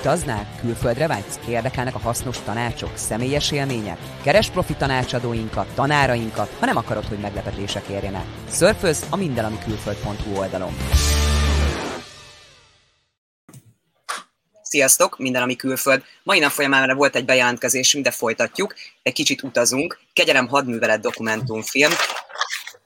Utaznál? Külföldre vágysz? Érdekelnek a hasznos tanácsok, személyes élmények? Keres profi tanácsadóinkat, tanárainkat, ha nem akarod, hogy meglepetések érjenek. Szörföz a mindenamikülföld.hu oldalon. Sziasztok, minden, ami külföld. Mai nap folyamán volt egy bejelentkezésünk, de folytatjuk. Egy kicsit utazunk. Kegyelem hadművelet dokumentumfilm.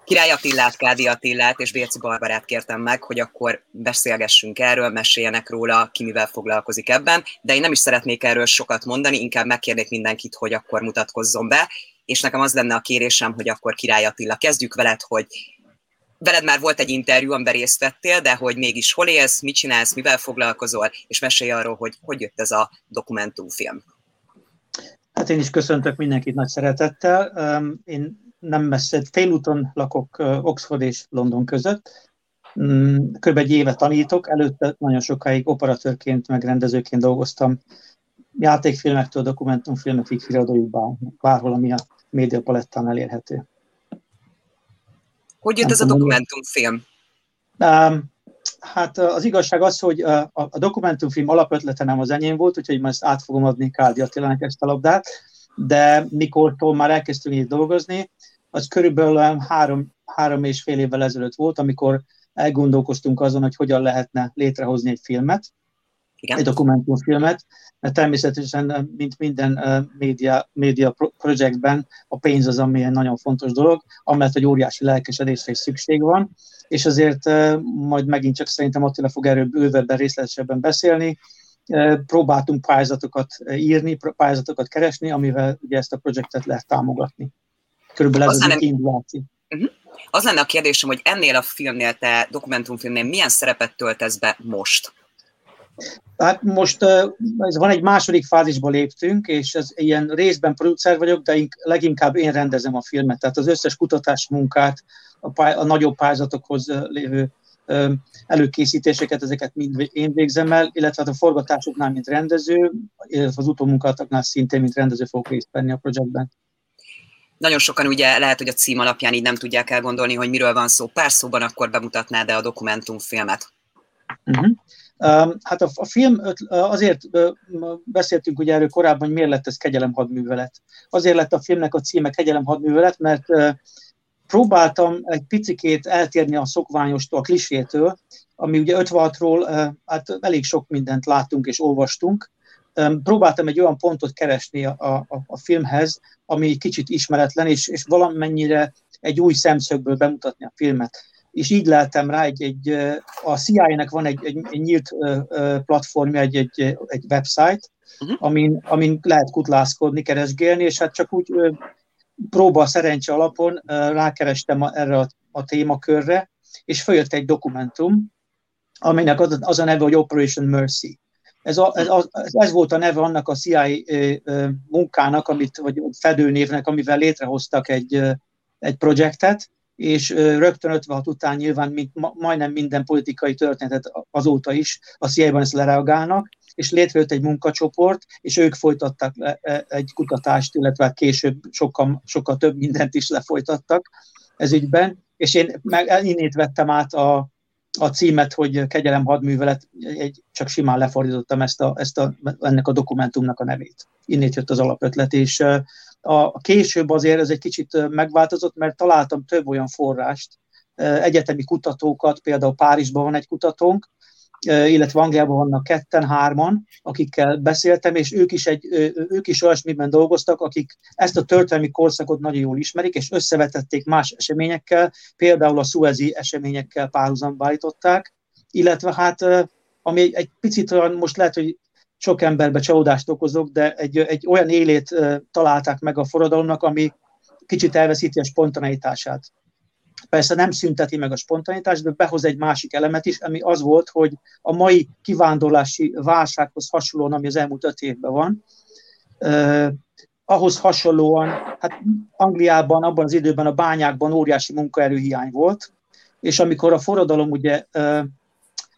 Király Attillát, Kádi Attillát és Bérci Barbarát kértem meg, hogy akkor beszélgessünk erről, meséljenek róla, ki mivel foglalkozik ebben, de én nem is szeretnék erről sokat mondani, inkább megkérnék mindenkit, hogy akkor mutatkozzon be, és nekem az lenne a kérésem, hogy akkor Király Attila, kezdjük veled, hogy veled már volt egy interjú, amiben részt vettél, de hogy mégis hol élsz, mit csinálsz, mivel foglalkozol, és mesélj arról, hogy hogy jött ez a dokumentumfilm. Hát én is köszöntök mindenkit nagy szeretettel. Én nem messze, félúton lakok Oxford és London között. Mm, Kb. egy éve tanítok, előtte nagyon sokáig operatőrként, meg rendezőként dolgoztam. Játékfilmektől, dokumentumfilmekig, híradóig bárhol, ami a média palettán elérhető. Hogy jött ez a dokumentumfilm? Um, hát az igazság az, hogy a, a dokumentumfilm alapötlete nem az enyém volt, úgyhogy most át fogom adni Káldi Attilának ezt a labdát, de mikortól már elkezdtünk így dolgozni, az körülbelül három, három és fél évvel ezelőtt volt, amikor elgondolkoztunk azon, hogy hogyan lehetne létrehozni egy filmet, Igen. egy dokumentumfilmet, mert természetesen, mint minden média, média projektben, a pénz az, ami egy nagyon fontos dolog, amellett, hogy óriási lelkesedésre is szükség van, és azért majd megint csak szerintem Attila fog erről bővebben, részletesebben beszélni, próbáltunk pályázatokat írni, pályázatokat keresni, amivel ugye ezt a projektet lehet támogatni. Körülbelül ez az, az induláció. Uh-huh. Az lenne a kérdésem, hogy ennél a filmnél, te dokumentumfilmnél milyen szerepet töltesz be most? Hát most ez van egy második fázisba léptünk, és ez ilyen részben producer vagyok, de leginkább én rendezem a filmet. Tehát az összes kutatás munkát, a, pály- a nagyobb pályázatokhoz lévő előkészítéseket, ezeket mind én végzem el, illetve hát a forgatásoknál, mint rendező, illetve az utómunkatoknál szintén, mint rendező fogok részt venni a projektben. Nagyon sokan ugye lehet, hogy a cím alapján így nem tudják elgondolni, hogy miről van szó. Pár szóban akkor bemutatnád de a dokumentumfilmet. Uh-huh. Hát a, a film azért beszéltünk ugye erről korábban, hogy miért lett ez kegyelem hadművelet. Azért lett a filmnek a címe kegyelem hadművelet, mert próbáltam egy picikét eltérni a szokványostól, a klisétől, ami ugye 56-ról uh, hát elég sok mindent láttunk és olvastunk, próbáltam egy olyan pontot keresni a, a, a filmhez, ami kicsit ismeretlen, és, és valamennyire egy új szemszögből bemutatni a filmet. És így leltem rá, egy, egy, a CIA-nek van egy, egy, egy nyílt platformja, egy, egy, egy website, uh-huh. amin, amin lehet kutlászkodni, keresgélni, és hát csak úgy próba szerencse alapon rákerestem erre a, a témakörre, és följött egy dokumentum, aminek az, az a neve, hogy Operation Mercy. Ez, a, ez, a, ez volt a neve annak a CIA munkának, amit, vagy fedőnévnek, amivel létrehoztak egy, egy projektet, és rögtön 56 után nyilván mint, majdnem minden politikai történetet azóta is a CIA-ban ezt lereagálnak, és létrejött egy munkacsoport, és ők folytattak le egy kutatást, illetve később sokkal, sokkal több mindent is lefolytattak ez ügyben, és én meg innét vettem át a, a címet, hogy kegyelem hadművelet, egy, csak simán lefordítottam ezt a, ezt a, ennek a dokumentumnak a nevét. Innét jött az alapötlet, és a, később azért ez egy kicsit megváltozott, mert találtam több olyan forrást, egyetemi kutatókat, például Párizsban van egy kutatónk, illetve Angliában vannak ketten, hárman, akikkel beszéltem, és ők is, egy, ők is olyasmiben dolgoztak, akik ezt a történelmi korszakot nagyon jól ismerik, és összevetették más eseményekkel, például a szuezi eseményekkel párhuzamba állították, illetve hát, ami egy, egy picit olyan, most lehet, hogy sok emberbe csalódást okozok, de egy, egy olyan élét találták meg a forradalomnak, ami kicsit elveszíti a spontaneitását. Persze nem szünteti meg a spontanitást, de behoz egy másik elemet is, ami az volt, hogy a mai kivándorlási válsághoz hasonlóan, ami az elmúlt öt évben van, eh, ahhoz hasonlóan, hát Angliában abban az időben a bányákban óriási munkaerőhiány volt, és amikor a forradalom ugye eh,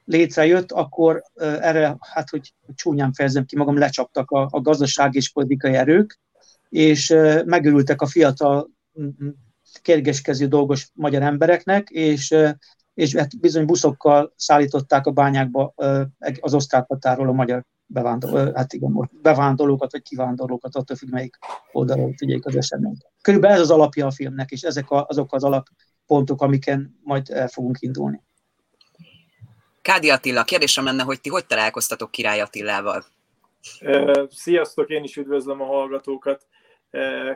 létrejött, akkor erre, hát hogy csúnyán fejezem ki magam, lecsaptak a, a gazdaság és politikai erők, és megörültek a fiatal kérgeskező dolgos magyar embereknek, és, és hát bizony buszokkal szállították a bányákba az osztrák határól a magyar bevándorló, hát igen, bevándorlókat vagy kivándorlókat, attól függ, melyik oldalról figyeljük az eseményt. Körülbelül ez az alapja a filmnek, és ezek a, azok az alappontok, amiken majd el fogunk indulni. Kádi Attila, kérdésem lenne, hogy ti hogy találkoztatok Király Attilával? Sziasztok, én is üdvözlöm a hallgatókat,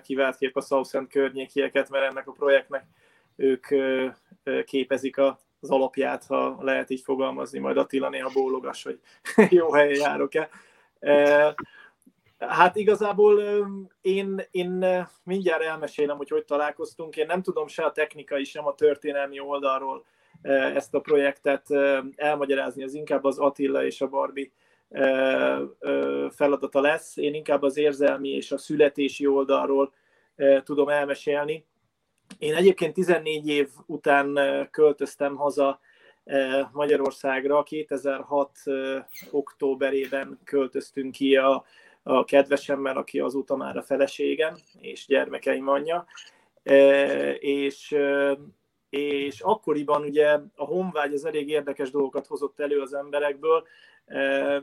kiváltképp a Southend környékieket, mert ennek a projektnek ők képezik az alapját, ha lehet így fogalmazni, majd Attila néha bólogas, hogy jó helyen járok-e. Hát igazából én, én mindjárt elmesélem, hogy hogy találkoztunk. Én nem tudom se a technikai, sem a történelmi oldalról ezt a projektet elmagyarázni, az inkább az Attila és a Barbie feladata lesz. Én inkább az érzelmi és a születési oldalról tudom elmesélni. Én egyébként 14 év után költöztem haza Magyarországra. 2006. októberében költöztünk ki a, a kedvesemmel, aki azóta már a feleségem és gyermekeim anyja. És és akkoriban ugye a honvágy az elég érdekes dolgokat hozott elő az emberekből,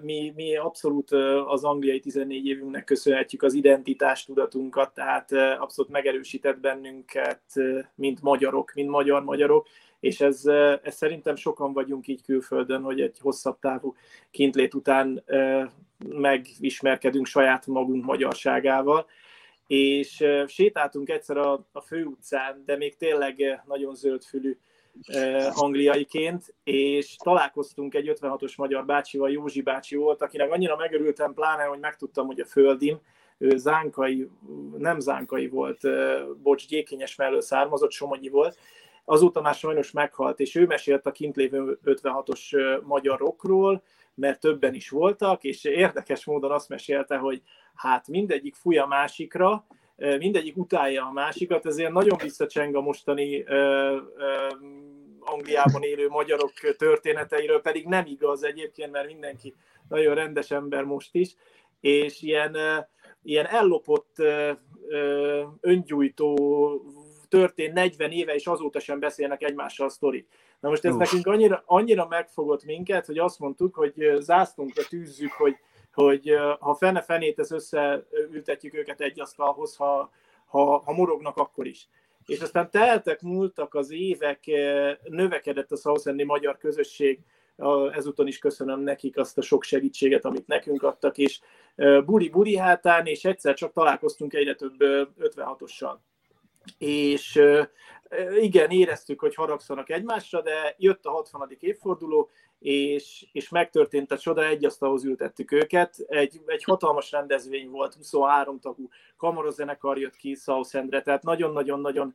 mi, mi abszolút az angliai 14 évünknek köszönhetjük az identitás tudatunkat, tehát abszolút megerősített bennünket, mint magyarok, mint magyar-magyarok, és ez, ez szerintem sokan vagyunk így külföldön, hogy egy hosszabb távú kintlét után megismerkedünk saját magunk magyarságával, és sétáltunk egyszer a, a főutcán, de még tényleg nagyon zöldfülű angliaiként, és találkoztunk egy 56-os magyar bácsival, Józsi bácsi volt, akinek annyira megörültem, pláne, hogy megtudtam, hogy a földim, ő zánkai, nem zánkai volt, bocs, gyékényes mellől származott, somogyi volt, azóta már sajnos meghalt, és ő mesélt a kint lévő 56-os magyar rockról, mert többen is voltak, és érdekes módon azt mesélte, hogy hát mindegyik fúj a másikra, mindegyik utálja a másikat, ezért nagyon visszacseng a mostani Angliában élő magyarok történeteiről, pedig nem igaz egyébként, mert mindenki nagyon rendes ember most is, és ilyen, ilyen ellopott öngyújtó történt 40 éve, és azóta sem beszélnek egymással a sztorit. Na most ez Uf. nekünk annyira, annyira megfogott minket, hogy azt mondtuk, hogy zászlónkra tűzzük, hogy hogy ha fene fenét ez összeültetjük őket egy asztalhoz, ha, ha, ha morognak, akkor is. És aztán teltek, múltak az évek, növekedett a Southendi magyar közösség, ezúton is köszönöm nekik azt a sok segítséget, amit nekünk adtak, és buri-buri hátán, és egyszer csak találkoztunk egyre több 56-ossal. És igen, éreztük, hogy haragszanak egymásra, de jött a 60. évforduló, és, és megtörtént a csoda, egy asztalhoz ültettük őket. Egy, egy hatalmas rendezvény volt, 23 tagú kamarazenekar jött ki Southendre, tehát nagyon-nagyon-nagyon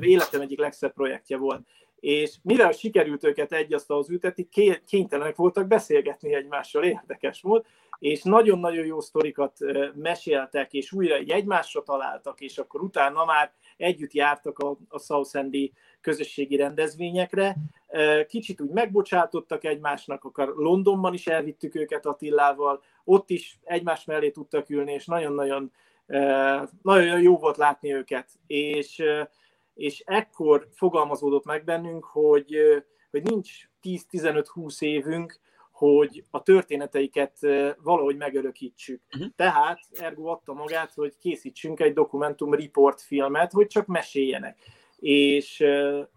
életem egyik legszebb projektje volt. És mivel sikerült őket egy asztalhoz ültetni, kénytelenek voltak beszélgetni egymással, érdekes volt, és nagyon-nagyon jó sztorikat meséltek, és újra egy egymásra találtak, és akkor utána már együtt jártak a, a Southendi közösségi rendezvényekre. Kicsit úgy megbocsátottak egymásnak, akár Londonban is elvittük őket Attilával, ott is egymás mellé tudtak ülni, és nagyon-nagyon nagyon jó volt látni őket. És, és ekkor fogalmazódott meg bennünk, hogy, hogy nincs 10-15-20 évünk, hogy a történeteiket valahogy megörökítsük. Uh-huh. Tehát Ergo adta magát, hogy készítsünk egy dokumentum report filmet, hogy csak meséljenek. És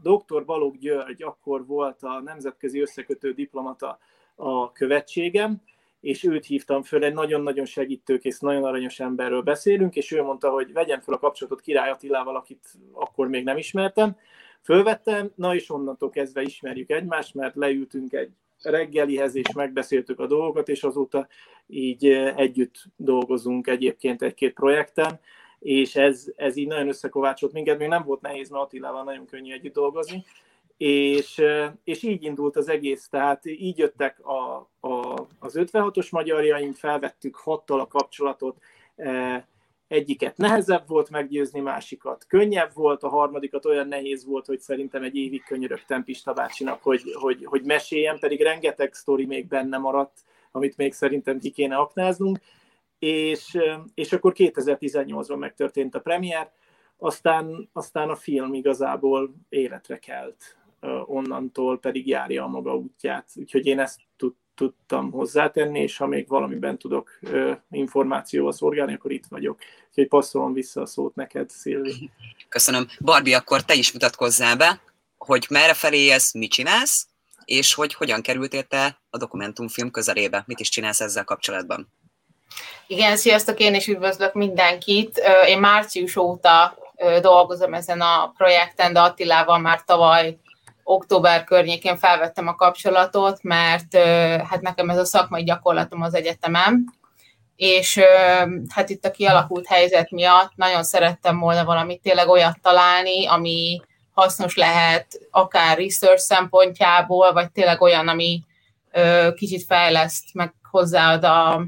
dr. Balogh György akkor volt a nemzetközi összekötő diplomata a követségem, és őt hívtam föl, egy nagyon-nagyon segítőkész, nagyon aranyos emberről beszélünk, és ő mondta, hogy vegyem fel a kapcsolatot Király Attilával, akit akkor még nem ismertem. Fölvettem, na és onnantól kezdve ismerjük egymást, mert leültünk egy reggelihez, és megbeszéltük a dolgokat, és azóta így együtt dolgozunk egyébként egy-két projekten, és ez, ez így nagyon összekovácsolt minket, még nem volt nehéz, mert Attilával nagyon könnyű együtt dolgozni, és, és így indult az egész, tehát így jöttek a, a, az 56-os magyarjaink, felvettük hattal a kapcsolatot, egyiket nehezebb volt meggyőzni, másikat könnyebb volt, a harmadikat olyan nehéz volt, hogy szerintem egy évig könyörögtem Pista bácsinak, hogy, hogy, hogy meséljen, pedig rengeteg sztori még benne maradt, amit még szerintem ki kéne aknáznunk, és, és akkor 2018-ban megtörtént a premier, aztán, aztán a film igazából életre kelt, onnantól pedig járja a maga útját. Úgyhogy én ezt tudtam hozzátenni, és ha még valamiben tudok információval szolgálni, akkor itt vagyok. Úgyhogy passzolom vissza a szót neked, Szilvi. Köszönöm. Barbie, akkor te is mutatkozzál be, hogy merre felé ez, mit csinálsz, és hogy hogyan kerültél te a dokumentumfilm közelébe. Mit is csinálsz ezzel kapcsolatban? Igen, sziasztok, én is üdvözlök mindenkit. Én március óta dolgozom ezen a projekten, de Attilával már tavaly október környékén felvettem a kapcsolatot, mert hát nekem ez a szakmai gyakorlatom az egyetemem, és hát itt a kialakult helyzet miatt nagyon szerettem volna valamit tényleg olyat találni, ami hasznos lehet akár research szempontjából, vagy tényleg olyan, ami kicsit fejleszt, meg hozzáad a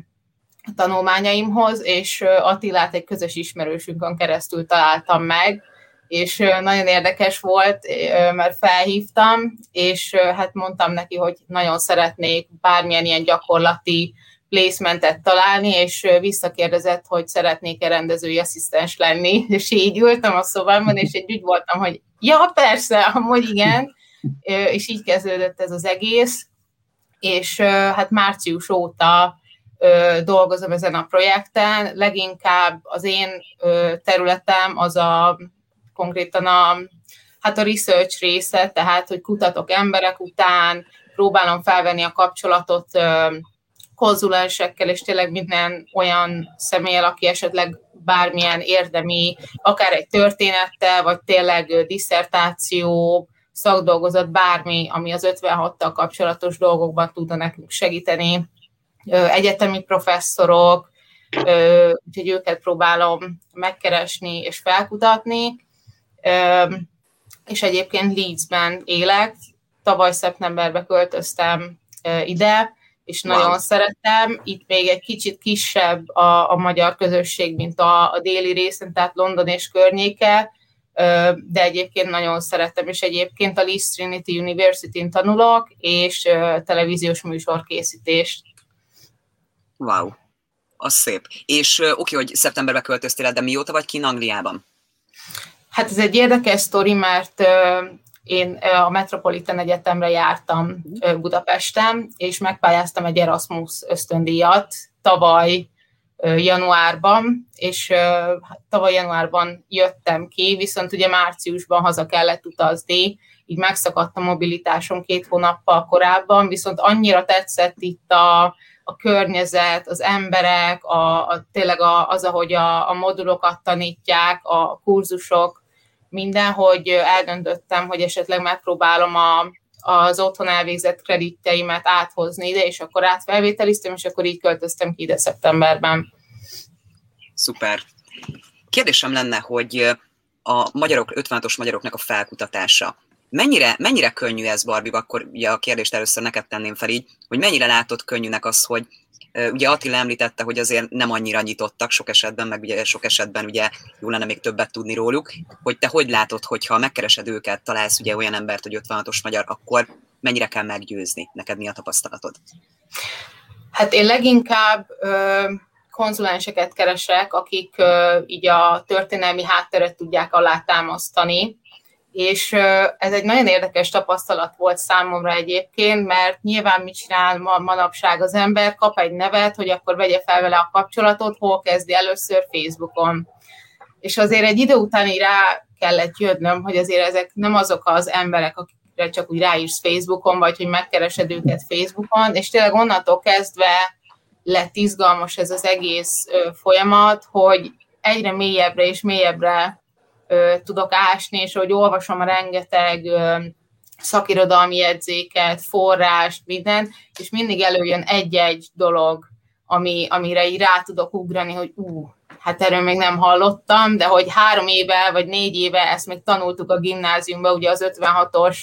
tanulmányaimhoz, és Attilát egy közös ismerősünkön keresztül találtam meg, és nagyon érdekes volt, mert felhívtam, és hát mondtam neki, hogy nagyon szeretnék bármilyen ilyen gyakorlati placementet találni, és visszakérdezett, hogy szeretnék-e rendezői asszisztens lenni, és így ültem a szobámban, és egy úgy voltam, hogy ja, persze, amúgy igen, és így kezdődött ez az egész, és hát március óta dolgozom ezen a projekten, leginkább az én területem az a konkrétan a, hát a research része, tehát hogy kutatok emberek után, próbálom felvenni a kapcsolatot konzulensekkel, és tényleg minden olyan személyel, aki esetleg bármilyen érdemi, akár egy történettel, vagy tényleg diszertáció, szakdolgozat, bármi, ami az 56-tal kapcsolatos dolgokban tudna nekünk segíteni. Egyetemi professzorok, úgyhogy őket próbálom megkeresni és felkutatni. És egyébként Leedsben élek, tavaly szeptemberben költöztem ide, és nagyon wow. szeretem. Itt még egy kicsit kisebb a, a magyar közösség, mint a, a déli részen, tehát London és környéke, de egyébként nagyon szeretem, és egyébként a Leeds Trinity University-n tanulok, és televíziós műsorkészítést. Wow, az szép. És oké, okay, hogy szeptemberben költöztél, de mióta vagy ki Angliában? Hát ez egy érdekes sztori, mert én a Metropolitan Egyetemre jártam Budapesten, és megpályáztam egy Erasmus ösztöndíjat tavaly januárban, és hát tavaly januárban jöttem ki, viszont ugye márciusban haza kellett utazni, így megszakadt a mobilitásom két hónappal korábban, viszont annyira tetszett itt a, a környezet, az emberek, a, a, tényleg a, az, ahogy a, a modulokat tanítják, a kurzusok, minden, hogy eldöntöttem, hogy esetleg megpróbálom a, az otthon elvégzett kreditjeimet áthozni ide, és akkor átfelvételiztem, és akkor így költöztem ki ide szeptemberben. Szuper. Kérdésem lenne, hogy a magyarok, 56-os magyaroknak a felkutatása, mennyire, mennyire könnyű ez, Barbie, akkor ugye a kérdést először neked tenném fel így, hogy mennyire látod könnyűnek az, hogy Ugye Attila említette, hogy azért nem annyira nyitottak sok esetben, meg ugye sok esetben ugye jó lenne még többet tudni róluk, hogy te hogy látod, hogyha megkeresed őket, találsz ugye olyan embert, hogy 56-os magyar, akkor mennyire kell meggyőzni? Neked mi a tapasztalatod? Hát én leginkább ö, konzulenseket keresek, akik ö, így a történelmi hátteret tudják alátámasztani, és ez egy nagyon érdekes tapasztalat volt számomra egyébként, mert nyilván mit csinál ma, manapság az ember, kap egy nevet, hogy akkor vegye fel vele a kapcsolatot, hol kezdi először Facebookon. És azért egy idő után rá kellett jönnöm, hogy azért ezek nem azok az emberek, akikre csak úgy ráírsz Facebookon, vagy hogy megkeresed őket Facebookon, és tényleg onnantól kezdve lett izgalmas ez az egész folyamat, hogy egyre mélyebbre és mélyebbre tudok ásni, és hogy olvasom a rengeteg szakirodalmi jegyzéket, forrást, minden, és mindig előjön egy-egy dolog, ami, amire így rá tudok ugrani, hogy ú, hát erről még nem hallottam, de hogy három éve vagy négy éve ezt még tanultuk a gimnáziumban, ugye az 56-os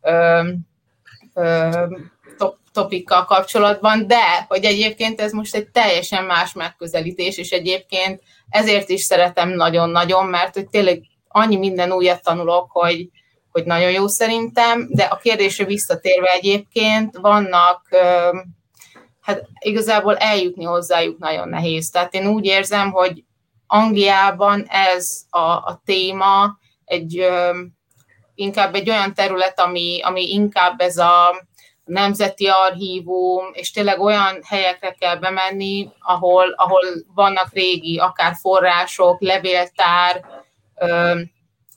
ö, ö, topikkal kapcsolatban, de hogy egyébként ez most egy teljesen más megközelítés, és egyébként ezért is szeretem nagyon-nagyon, mert hogy tényleg annyi minden újat tanulok, hogy, hogy nagyon jó szerintem, de a kérdésre visszatérve egyébként vannak, hát igazából eljutni hozzájuk nagyon nehéz. Tehát én úgy érzem, hogy Angliában ez a, a téma egy inkább egy olyan terület, ami, ami inkább ez a nemzeti archívum, és tényleg olyan helyekre kell bemenni, ahol, ahol vannak régi, akár források, levéltár,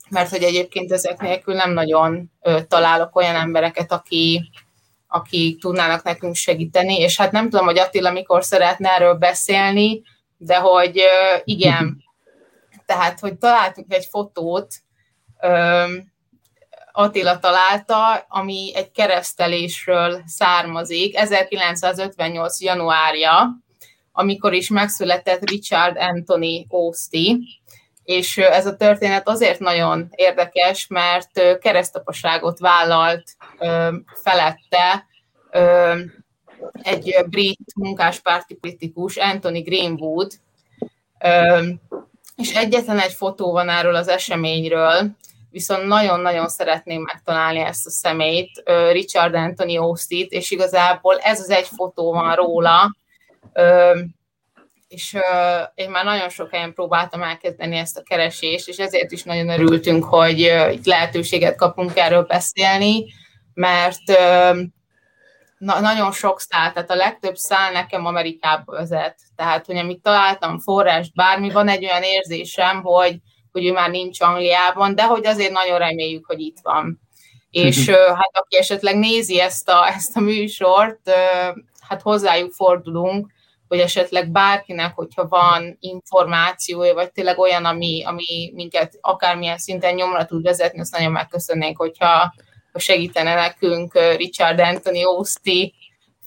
mert hogy egyébként ezek nélkül nem nagyon találok olyan embereket, aki, akik tudnának nekünk segíteni, és hát nem tudom, hogy Attila mikor szeretne erről beszélni, de hogy igen, tehát, hogy találtunk egy fotót, Attila találta, ami egy keresztelésről származik, 1958. januárja, amikor is megszületett Richard Anthony Osti, és ez a történet azért nagyon érdekes, mert keresztapaságot vállalt felette egy brit munkáspárti politikus, Anthony Greenwood, és egyetlen egy fotó van erről az eseményről, viszont nagyon-nagyon szeretném megtalálni ezt a szemét, Richard Anthony Austin, és igazából ez az egy fotó van róla, és én már nagyon sok helyen próbáltam elkezdeni ezt a keresést, és ezért is nagyon örültünk, hogy itt lehetőséget kapunk erről beszélni, mert na, nagyon sok szál, tehát a legtöbb szál nekem Amerikába vezet. Tehát, hogy amit találtam forrást, bármi, van egy olyan érzésem, hogy, hogy ő már nincs Angliában, de hogy azért nagyon reméljük, hogy itt van. És hát aki esetleg nézi ezt a, ezt a műsort, hát hozzájuk fordulunk, hogy esetleg bárkinek, hogyha van információja, vagy tényleg olyan, ami, ami minket akármilyen szinten nyomra tud vezetni, azt nagyon megköszönnénk, hogyha segítene nekünk Richard Anthony Osti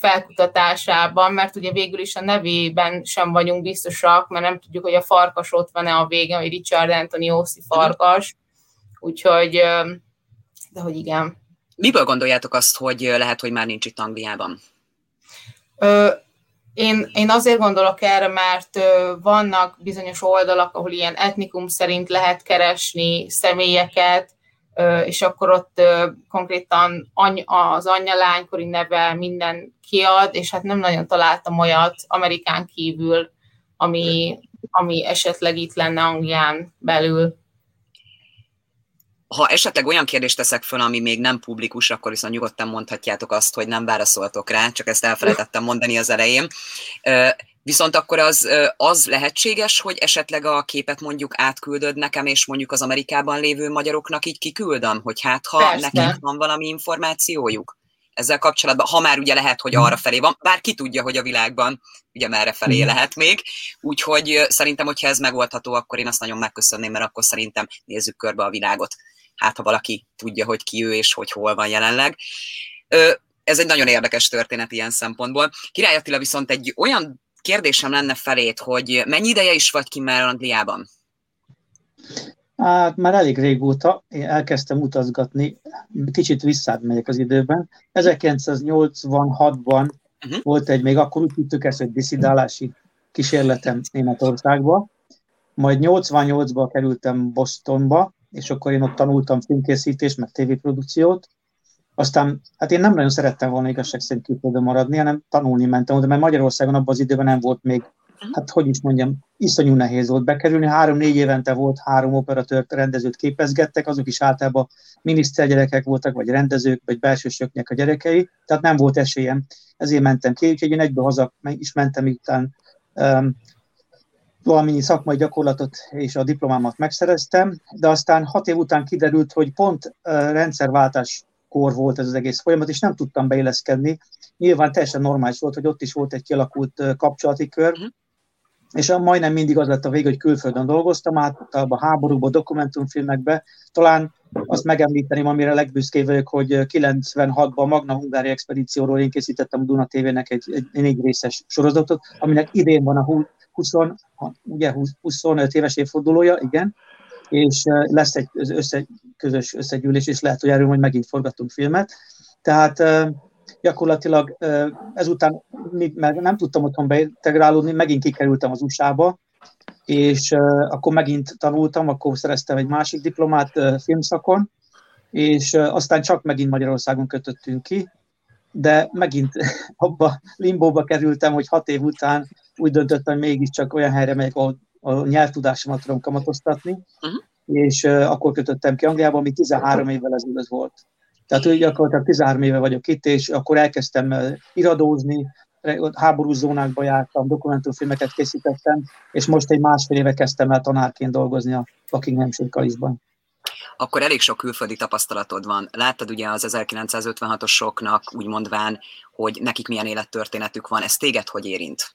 felkutatásában, mert ugye végül is a nevében sem vagyunk biztosak, mert nem tudjuk, hogy a farkas ott van-e a vége, hogy Richard Anthony Osti farkas, úgyhogy, de hogy igen. Miből gondoljátok azt, hogy lehet, hogy már nincs itt Angliában? Én, én azért gondolok erre, mert vannak bizonyos oldalak, ahol ilyen etnikum szerint lehet keresni személyeket, és akkor ott konkrétan az anyja lánykori neve minden kiad, és hát nem nagyon találtam olyat Amerikán kívül, ami, ami esetleg itt lenne Anglián belül ha esetleg olyan kérdést teszek föl, ami még nem publikus, akkor viszont nyugodtan mondhatjátok azt, hogy nem válaszoltok rá, csak ezt elfelejtettem mondani az elején. Viszont akkor az, az lehetséges, hogy esetleg a képet mondjuk átküldöd nekem, és mondjuk az Amerikában lévő magyaroknak így kiküldöm, hogy hát ha Persze. nekik van valami információjuk ezzel kapcsolatban, ha már ugye lehet, hogy arra felé van, bár ki tudja, hogy a világban ugye merre felé lehet még, úgyhogy szerintem, hogyha ez megoldható, akkor én azt nagyon megköszönném, mert akkor szerintem nézzük körbe a világot hát ha valaki tudja, hogy ki ő és hogy hol van jelenleg. Ez egy nagyon érdekes történet ilyen szempontból. Király Attila viszont egy olyan kérdésem lenne felét, hogy mennyi ideje is vagy ki már Angliában? Hát már elég régóta én elkezdtem utazgatni, kicsit megyek az időben. 1986-ban uh-huh. volt egy, még akkor úgy tudtuk ezt, egy diszidálási kísérletem Németországba, majd 88-ba kerültem Bostonba, és akkor én ott tanultam filmkészítést, meg tévéprodukciót. Aztán, hát én nem nagyon szerettem volna igazság szerint külföldön maradni, hanem tanulni mentem oda, mert Magyarországon abban az időben nem volt még, hát hogy is mondjam, iszonyú nehéz volt bekerülni. Három-négy évente volt három operatőrt, rendezőt képezgettek, azok is általában minisztergyerekek voltak, vagy rendezők, vagy belsősöknek a gyerekei, tehát nem volt esélyem. Ezért mentem ki, úgyhogy én egybe haza is mentem, miután um, valamennyi szakmai gyakorlatot és a diplomámat megszereztem, de aztán hat év után kiderült, hogy pont rendszerváltás kor volt ez az egész folyamat, és nem tudtam beilleszkedni. Nyilván teljesen normális volt, hogy ott is volt egy kialakult kapcsolati kör, uh-huh. és majdnem mindig az lett a vége, hogy külföldön dolgoztam, általában háborúban, dokumentumfilmekbe. Talán azt megemlíteném, amire legbüszkébb vagyok, hogy 96-ban Magna Hungári Expedícióról én készítettem a Duna TV-nek egy, egy négy részes sorozatot, aminek idén van a 20, ugye 20, 25 éves évfordulója, igen, és lesz egy össze, közös összegyűlés, és lehet, hogy erről majd megint forgatunk filmet. Tehát gyakorlatilag ezután, mert nem tudtam otthon beintegrálódni, megint kikerültem az USA-ba, és akkor megint tanultam, akkor szereztem egy másik diplomát filmszakon, és aztán csak megint Magyarországon kötöttünk ki, de megint abba limbóba kerültem, hogy hat év után úgy döntöttem, hogy mégiscsak olyan helyre megyek, ahol a nyelvtudásomat tudom kamatoztatni, uh-huh. és uh, akkor kötöttem ki Angliába, ami 13 évvel ezelőtt volt. Tehát hogy gyakorlatilag 13 éve vagyok itt, és akkor elkezdtem iradózni, háborús zónákba jártam, dokumentumfilmeket készítettem, és most egy másfél éve kezdtem el tanárként dolgozni a Buckinghamshire College-ban akkor elég sok külföldi tapasztalatod van. Láttad ugye az 1956-osoknak úgy mondván, hogy nekik milyen élettörténetük van, ez téged hogy érint?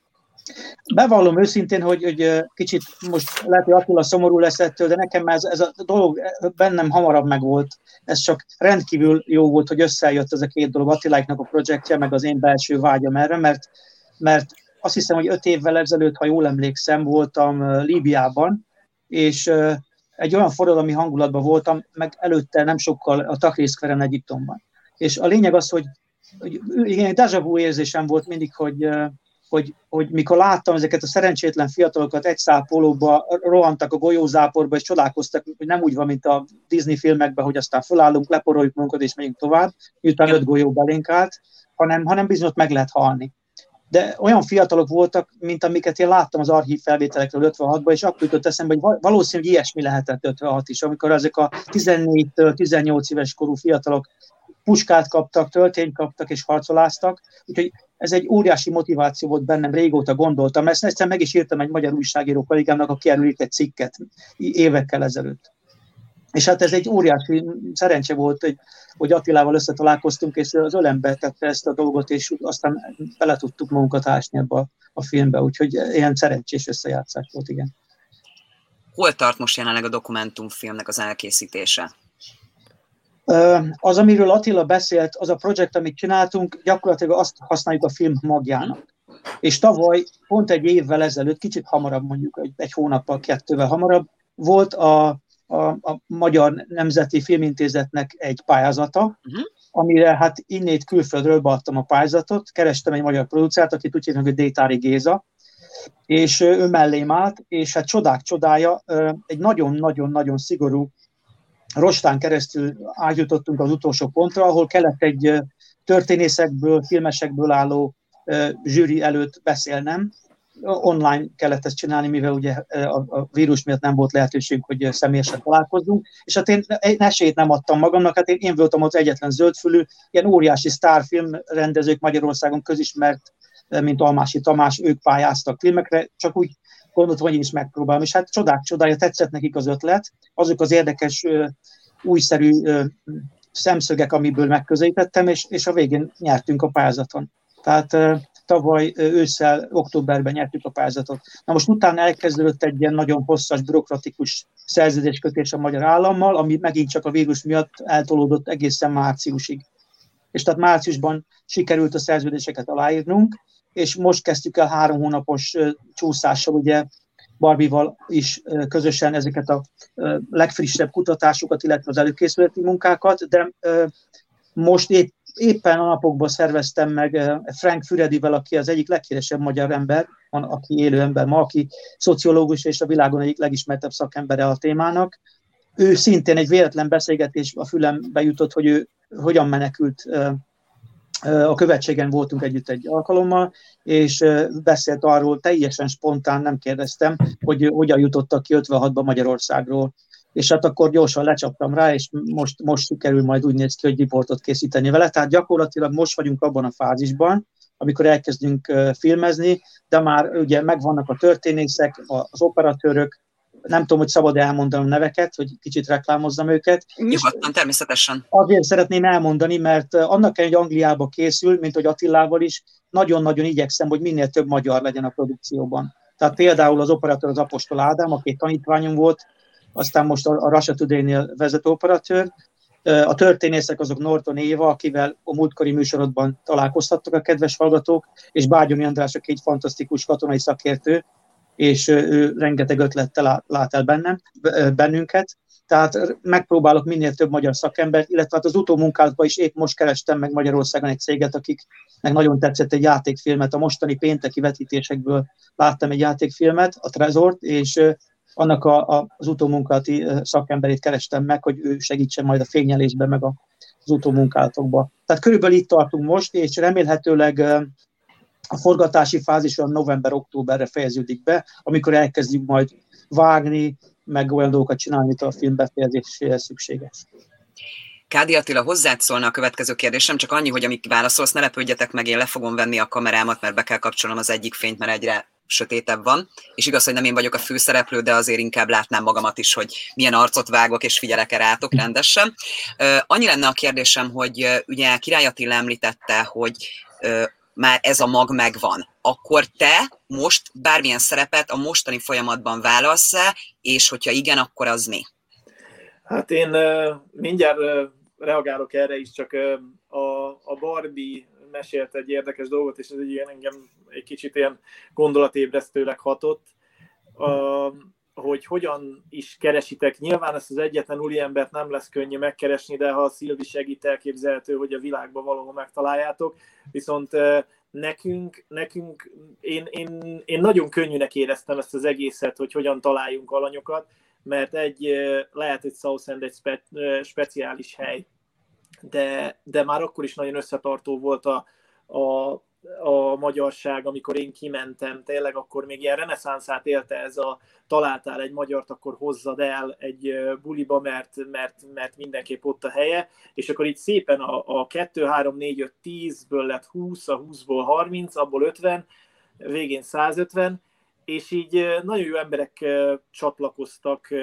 Bevallom őszintén, hogy, hogy kicsit most lehet, hogy Attila szomorú lesz ettől, de nekem ez, ez a dolog bennem hamarabb megvolt. Ez csak rendkívül jó volt, hogy összejött ez a két dolog, Attiláiknak a projektje, meg az én belső vágyam erre, mert, mert azt hiszem, hogy öt évvel ezelőtt, ha jól emlékszem, voltam Líbiában, és egy olyan forradalmi hangulatban voltam, meg előtte nem sokkal a Takrészkveren Egyiptomban. És a lényeg az, hogy, hogy igen, egy vu érzésem volt mindig, hogy, hogy, hogy mikor láttam ezeket a szerencsétlen fiatalokat egy szápolóba rohantak a golyózáporba, és csodálkoztak, hogy nem úgy van, mint a Disney filmekben, hogy aztán felállunk, leporoljuk magunkat, és megyünk tovább, miután öt golyó belénk állt, hanem, hanem bizony meg lehet halni. De olyan fiatalok voltak, mint amiket én láttam az archív felvételekről 56-ban, és akkor jutott eszembe, hogy valószínűleg ilyesmi lehetett 56 is, amikor ezek a 14-18 éves korú fiatalok puskát kaptak, töltényt kaptak és harcoláztak, úgyhogy ez egy óriási motiváció volt bennem, régóta gondoltam. Ezt egyszer meg is írtam egy magyar újságíró kollégámnak, aki erről írt egy cikket évekkel ezelőtt. És hát ez egy óriási szerencse volt, hogy, hogy Attilával összetalálkoztunk, és az ölembe tette ezt a dolgot, és aztán bele tudtuk magunkat ásni ebbe a, a filmbe, úgyhogy ilyen szerencsés összejátszás volt, igen. Hol tart most jelenleg a dokumentumfilmnek az elkészítése? Az, amiről Attila beszélt, az a projekt, amit csináltunk, gyakorlatilag azt használjuk a film magjának. És tavaly, pont egy évvel ezelőtt, kicsit hamarabb mondjuk, egy, egy hónappal, kettővel hamarabb, volt a a, a Magyar Nemzeti Filmintézetnek egy pályázata, uh-huh. amire hát innét külföldről beadtam a pályázatot, kerestem egy magyar producert, akit úgy hívnak, hogy Détári Géza, és ő mellém állt, és hát csodák csodája, egy nagyon-nagyon-nagyon szigorú rostán keresztül átjutottunk az utolsó pontra, ahol kellett egy történészekből, filmesekből álló zsűri előtt beszélnem, online kellett ezt csinálni, mivel ugye a, vírus miatt nem volt lehetőség, hogy személyesen találkozzunk, és hát én esélyt nem adtam magamnak, hát én, én voltam az egyetlen zöldfülű, ilyen óriási sztárfilm rendezők Magyarországon közismert, mint Almási Tamás, ők pályáztak filmekre, csak úgy gondoltam, hogy én is megpróbálom, és hát csodák csodája, tetszett nekik az ötlet, azok az érdekes, újszerű szemszögek, amiből megközelítettem, és, és a végén nyertünk a pályázaton. Tehát tavaly ősszel, októberben nyertük a pályázatot. Na most utána elkezdődött egy ilyen nagyon hosszas, bürokratikus szerződéskötés a magyar állammal, ami megint csak a vírus miatt eltolódott egészen márciusig. És tehát márciusban sikerült a szerződéseket aláírnunk, és most kezdtük el három hónapos csúszással, ugye Barbival is közösen ezeket a legfrissebb kutatásokat, illetve az előkészületi munkákat, de most épp éppen a napokban szerveztem meg Frank Füredivel, aki az egyik leghíresebb magyar ember, aki élő ember ma, aki szociológus és a világon egyik legismertebb szakembere a témának. Ő szintén egy véletlen beszélgetés a fülembe jutott, hogy ő hogyan menekült a követségen voltunk együtt egy alkalommal, és beszélt arról, teljesen spontán, nem kérdeztem, hogy hogyan jutottak ki 56-ba Magyarországról és hát akkor gyorsan lecsaptam rá, és most, most sikerül majd úgy néz ki, hogy riportot készíteni vele. Tehát gyakorlatilag most vagyunk abban a fázisban, amikor elkezdünk filmezni, de már ugye megvannak a történészek, az operatőrök, nem tudom, hogy szabad elmondanom neveket, hogy kicsit reklámozzam őket. Nyugodtan, természetesen. Azért szeretném elmondani, mert annak egy Angliába készül, mint hogy Attilával is, nagyon-nagyon igyekszem, hogy minél több magyar legyen a produkcióban. Tehát például az operatőr az Apostol Ádám, aki tanítványom volt, aztán most a, Russia Today-nél vezető operatőr. A történészek azok Norton Éva, akivel a múltkori műsorodban találkoztattak a kedves hallgatók, és Bágyoni András, aki egy fantasztikus katonai szakértő, és ő rengeteg ötlettel lát el bennem, bennünket. Tehát megpróbálok minél több magyar szakembert, illetve hát az utómunkálatban is épp most kerestem meg Magyarországon egy céget, akiknek nagyon tetszett egy játékfilmet. A mostani pénteki vetítésekből láttam egy játékfilmet, a Trezort, és annak a, a, az utómunkálati szakemberét kerestem meg, hogy ő segítsen majd a fényelésben, meg a, az utómunkálatokba. Tehát körülbelül itt tartunk most, és remélhetőleg a forgatási fázis olyan november-októberre fejeződik be, amikor elkezdjük majd vágni, meg olyan dolgokat csinálni, amit a film befejezéséhez szükséges. Kádi Attila, hozzád szólna a következő kérdésem, csak annyi, hogy amíg válaszolsz, ne lepődjetek meg, én le fogom venni a kamerámat, mert be kell kapcsolnom az egyik fényt, mert egyre sötétebb van, és igaz, hogy nem én vagyok a főszereplő, de azért inkább látnám magamat is, hogy milyen arcot vágok, és figyelek -e rátok rendesen. Annyi lenne a kérdésem, hogy ugye Király Attila említette, hogy már ez a mag megvan, akkor te most bármilyen szerepet a mostani folyamatban válasz-e, és hogyha igen, akkor az mi? Hát én mindjárt reagálok erre is, csak a, a Barbie mesélt egy érdekes dolgot, és ez egy ilyen engem egy kicsit ilyen gondolatébresztőleg hatott, a, hogy hogyan is keresitek. Nyilván ezt az egyetlen úri embert nem lesz könnyű megkeresni, de ha a Szilvi segít, elképzelhető, hogy a világban valahol megtaláljátok. Viszont nekünk, nekünk én, én, én nagyon könnyűnek éreztem ezt az egészet, hogy hogyan találjunk alanyokat, mert egy lehet, hogy Southend egy spe, speciális hely, de, de már akkor is nagyon összetartó volt a, a, a magyarság, amikor én kimentem, tényleg akkor még ilyen reneszánszát élte ez a találtál egy magyart, akkor hozzad el egy buliba, mert, mert, mert mindenképp ott a helye, és akkor itt szépen a, a 2, 3, 4, 5, 10-ből lett 20, a 20-ból 30, abból 50, végén 150, és így nagyon jó emberek csatlakoztak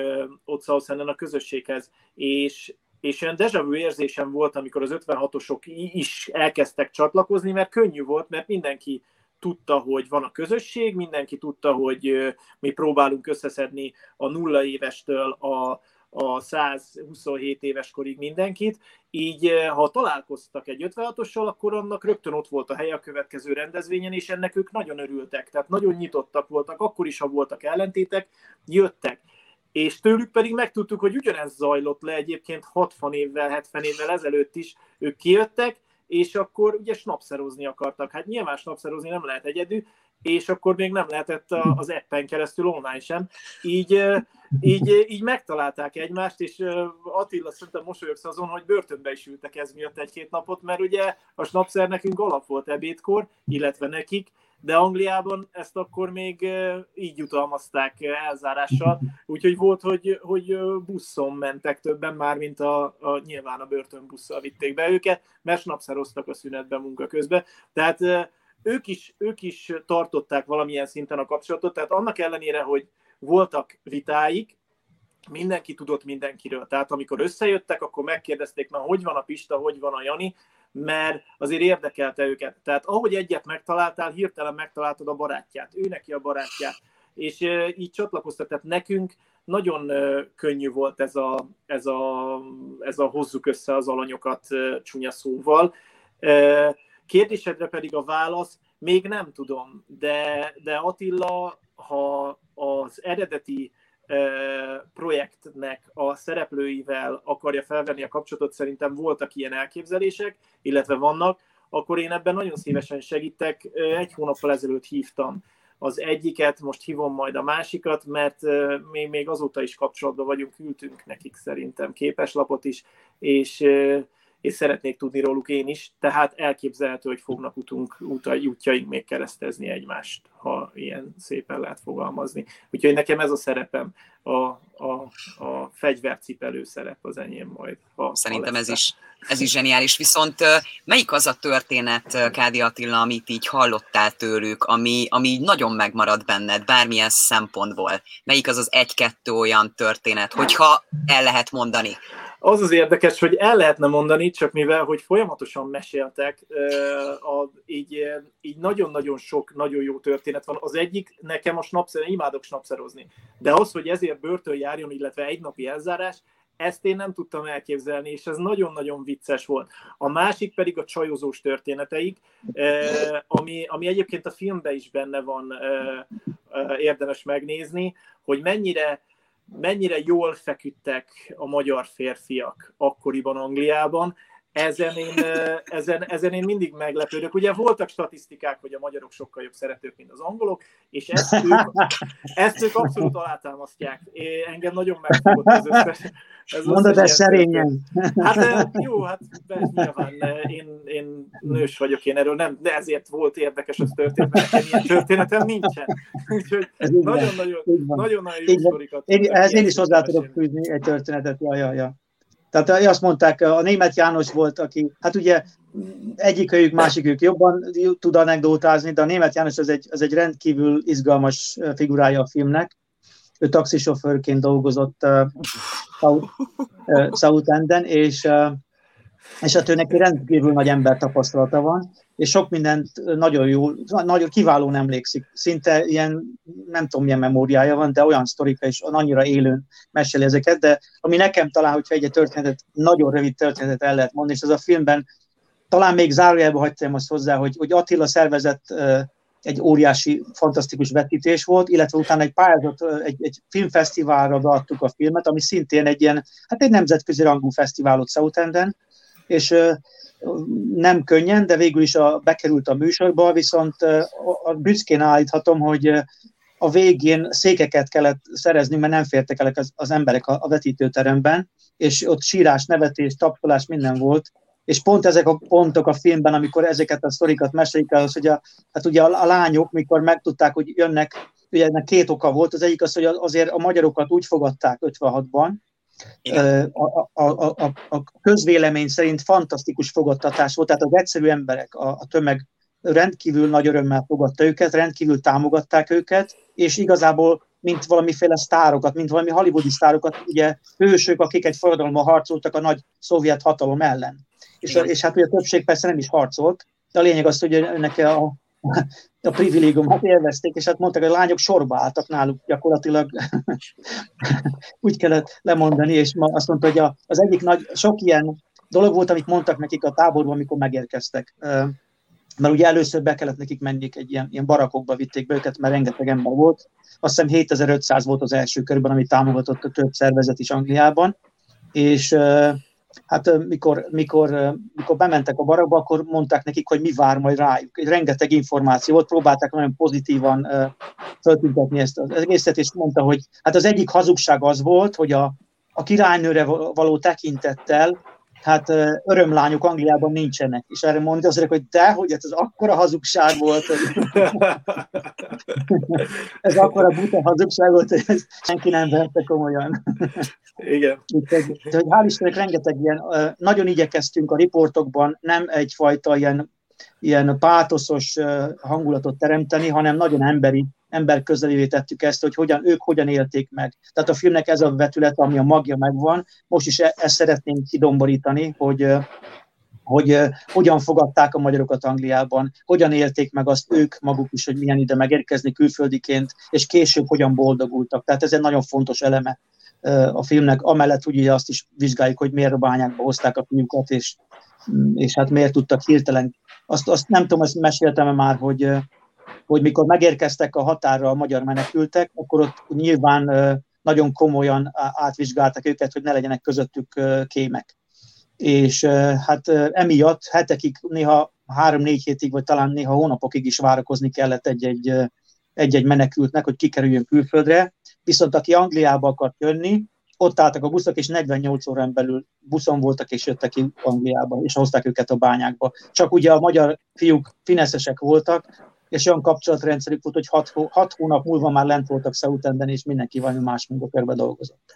ott Southenden a közösséghez, és, és olyan deja vu érzésem volt, amikor az 56-osok is elkezdtek csatlakozni, mert könnyű volt, mert mindenki tudta, hogy van a közösség, mindenki tudta, hogy mi próbálunk összeszedni a nulla évestől a, a 127 éves korig mindenkit, így ha találkoztak egy 56-ossal, akkor annak rögtön ott volt a helye a következő rendezvényen, és ennek ők nagyon örültek, tehát nagyon nyitottak voltak, akkor is, ha voltak ellentétek, jöttek és tőlük pedig megtudtuk, hogy ugyanez zajlott le egyébként 60 évvel, 70 évvel ezelőtt is, ők kijöttek, és akkor ugye snapszerozni akartak. Hát nyilván snapszerozni nem lehet egyedül, és akkor még nem lehetett az appen keresztül online sem. Így, így, így megtalálták egymást, és Attila szerintem mosolyogsz azon, hogy börtönbe is ültek ez miatt egy-két napot, mert ugye a snapszer nekünk alap volt ebédkor, illetve nekik, de Angliában ezt akkor még így jutalmazták elzárással, úgyhogy volt, hogy, hogy buszon mentek többen már, mint a, a nyilván a börtönbusszal vitték be őket, mert snapszeroztak a szünetben munka közben. Tehát ők is, ők is tartották valamilyen szinten a kapcsolatot, tehát annak ellenére, hogy voltak vitáik, mindenki tudott mindenkiről. Tehát amikor összejöttek, akkor megkérdezték, na hogy van a Pista, hogy van a Jani, mert azért érdekelte őket. Tehát ahogy egyet megtaláltál, hirtelen megtaláltad a barátját, ő neki a barátját, és így csatlakoztat. Tehát nekünk nagyon könnyű volt ez a, ez a, ez a hozzuk össze az alanyokat csúnya szóval. Kérdésedre pedig a válasz, még nem tudom, de, de Attila, ha az eredeti projektnek a szereplőivel akarja felvenni a kapcsolatot, szerintem voltak ilyen elképzelések, illetve vannak, akkor én ebben nagyon szívesen segítek. Egy hónappal ezelőtt hívtam az egyiket, most hívom majd a másikat, mert még, még azóta is kapcsolatban vagyunk, küldtünk nekik szerintem képeslapot is, és és szeretnék tudni róluk én is, tehát elképzelhető, hogy fognak utunk, utai, útjaink még keresztezni egymást, ha ilyen szépen lehet fogalmazni. Úgyhogy nekem ez a szerepem, a, a, a fegyvercipelő szerep az enyém majd. Ha, Szerintem ha ez, is, ez is zseniális. Viszont melyik az a történet, Kádi Attila, amit így hallottál tőlük, ami, ami így nagyon megmarad benned, bármilyen szempontból? Melyik az az egy-kettő olyan történet, hogyha el lehet mondani? Az az érdekes, hogy el lehetne mondani, csak mivel, hogy folyamatosan meséltek, a, így, így nagyon-nagyon sok nagyon jó történet van. Az egyik, nekem a snapszer, imádok snapszerozni, de az, hogy ezért börtön járjon, illetve egy napi elzárás, ezt én nem tudtam elképzelni, és ez nagyon-nagyon vicces volt. A másik pedig a csajozós történeteik, ami, ami egyébként a filmben is benne van, érdemes megnézni, hogy mennyire mennyire jól feküdtek a magyar férfiak akkoriban Angliában, ezen én, ezen, ezen én mindig meglepődök. Ugye voltak statisztikák, hogy a magyarok sokkal jobb szeretők, mint az angolok, és ezt ők, ezt ők abszolút alátámasztják. É, engem nagyon megfogott ez összes. Ez Mondod ezt szerényen. Hát jó, hát be, nyilván én, én nős vagyok, én erről nem, de ezért volt érdekes az történet, mert nekem ilyen történetem nincsen. Úgyhogy nagyon-nagyon jó sztorikat. Én, ehhez én is hozzá tudok fűzni egy történetet, ja, ja, ja. Tehát azt mondták, a német János volt, aki, hát ugye egyikőjük, másikük jobban tud anekdótázni, de a német János az egy, az egy rendkívül izgalmas figurája a filmnek. Ő taxisofőrként dolgozott uh, South, Southenden, és uh, és hát ő neki rendkívül nagy ember tapasztalata van, és sok mindent nagyon jó, nagyon kiválóan emlékszik. Szinte ilyen, nem tudom milyen memóriája van, de olyan sztorika és annyira élőn meséli ezeket, de ami nekem talán, hogyha egy történetet, nagyon rövid történetet el lehet mondani, és ez a filmben talán még zárójelbe hagytam azt hozzá, hogy, hogy Attila szervezett egy óriási, fantasztikus vetítés volt, illetve utána egy pályázat, egy, egy filmfesztiválra beadtuk a filmet, ami szintén egy ilyen, hát egy nemzetközi rangú fesztiválot Southenden, és nem könnyen, de végül is a, bekerült a műsorba, viszont a büszkén állíthatom, hogy a végén székeket kellett szerezni, mert nem fértek el az, az emberek a, a vetítőteremben, és ott sírás, nevetés, tapsolás, minden volt, és pont ezek a pontok a filmben, amikor ezeket a sztorikat mesélik el, az, hogy a, hát ugye a, a lányok, mikor megtudták, hogy jönnek, ugye ennek két oka volt, az egyik az, hogy azért a magyarokat úgy fogadták 56-ban, a, a, a, a közvélemény szerint fantasztikus fogadtatás volt, tehát az egyszerű emberek, a, a tömeg rendkívül nagy örömmel fogadta őket, rendkívül támogatták őket, és igazából mint valamiféle sztárokat, mint valami hollywoodi sztárokat, ugye hősök, akik egy forradalommal harcoltak a nagy szovjet hatalom ellen. És, és hát ugye a többség persze nem is harcolt, de a lényeg az, hogy önnek a, a privilégiumot élvezték, és hát mondták, hogy a lányok sorba álltak náluk gyakorlatilag. Úgy kellett lemondani, és azt mondta, hogy az egyik nagy, sok ilyen dolog volt, amit mondtak nekik a táborban, amikor megérkeztek. Mert ugye először be kellett nekik menni egy ilyen, ilyen barakokba vitték be őket, mert rengeteg ember volt. Azt hiszem 7500 volt az első körben, ami támogatott a több szervezet is Angliában. És hát mikor, mikor, mikor bementek a barakba, akkor mondták nekik, hogy mi vár majd rájuk. Rengeteg információ volt, próbálták nagyon pozitívan föltüntetni ezt az egészet, és mondta, hogy hát az egyik hazugság az volt, hogy a, a királynőre való tekintettel hát örömlányok Angliában nincsenek. És erre mondja azért, hogy de, hogy ez akkora hazugság volt, hogy ez akkora buta hazugság volt, hogy ez senki nem vette komolyan. Igen. Úgyhogy, hogy hál' Istennek rengeteg ilyen, nagyon igyekeztünk a riportokban nem egyfajta ilyen, ilyen pátoszos hangulatot teremteni, hanem nagyon emberi ember közelévé tettük ezt, hogy hogyan, ők hogyan élték meg. Tehát a filmnek ez a vetület, ami a magja megvan. Most is e- ezt szeretnénk kidomborítani, hogy hogy hogyan fogadták a magyarokat Angliában, hogyan élték meg azt ők maguk is, hogy milyen ide megérkezni külföldiként, és később hogyan boldogultak. Tehát ez egy nagyon fontos eleme a filmnek, amellett ugye azt is vizsgáljuk, hogy miért a bányákba hozták a fiúkat, és, és hát miért tudtak hirtelen. Azt, azt nem tudom, ezt meséltem már, hogy hogy mikor megérkeztek a határra a magyar menekültek, akkor ott nyilván nagyon komolyan átvizsgáltak őket, hogy ne legyenek közöttük kémek. És hát emiatt hetekig, néha három-négy hétig, vagy talán néha hónapokig is várakozni kellett egy-egy, egy-egy menekültnek, hogy kikerüljön külföldre. Viszont aki Angliába akart jönni, ott álltak a buszok, és 48 órán belül buszon voltak, és jöttek ki Angliába, és hozták őket a bányákba. Csak ugye a magyar fiúk fineszesek voltak, és olyan kapcsolatrendszerük volt, hogy hat, hat hónap múlva már lent voltak Southenden, és mindenki valami más munkakörbe dolgozott.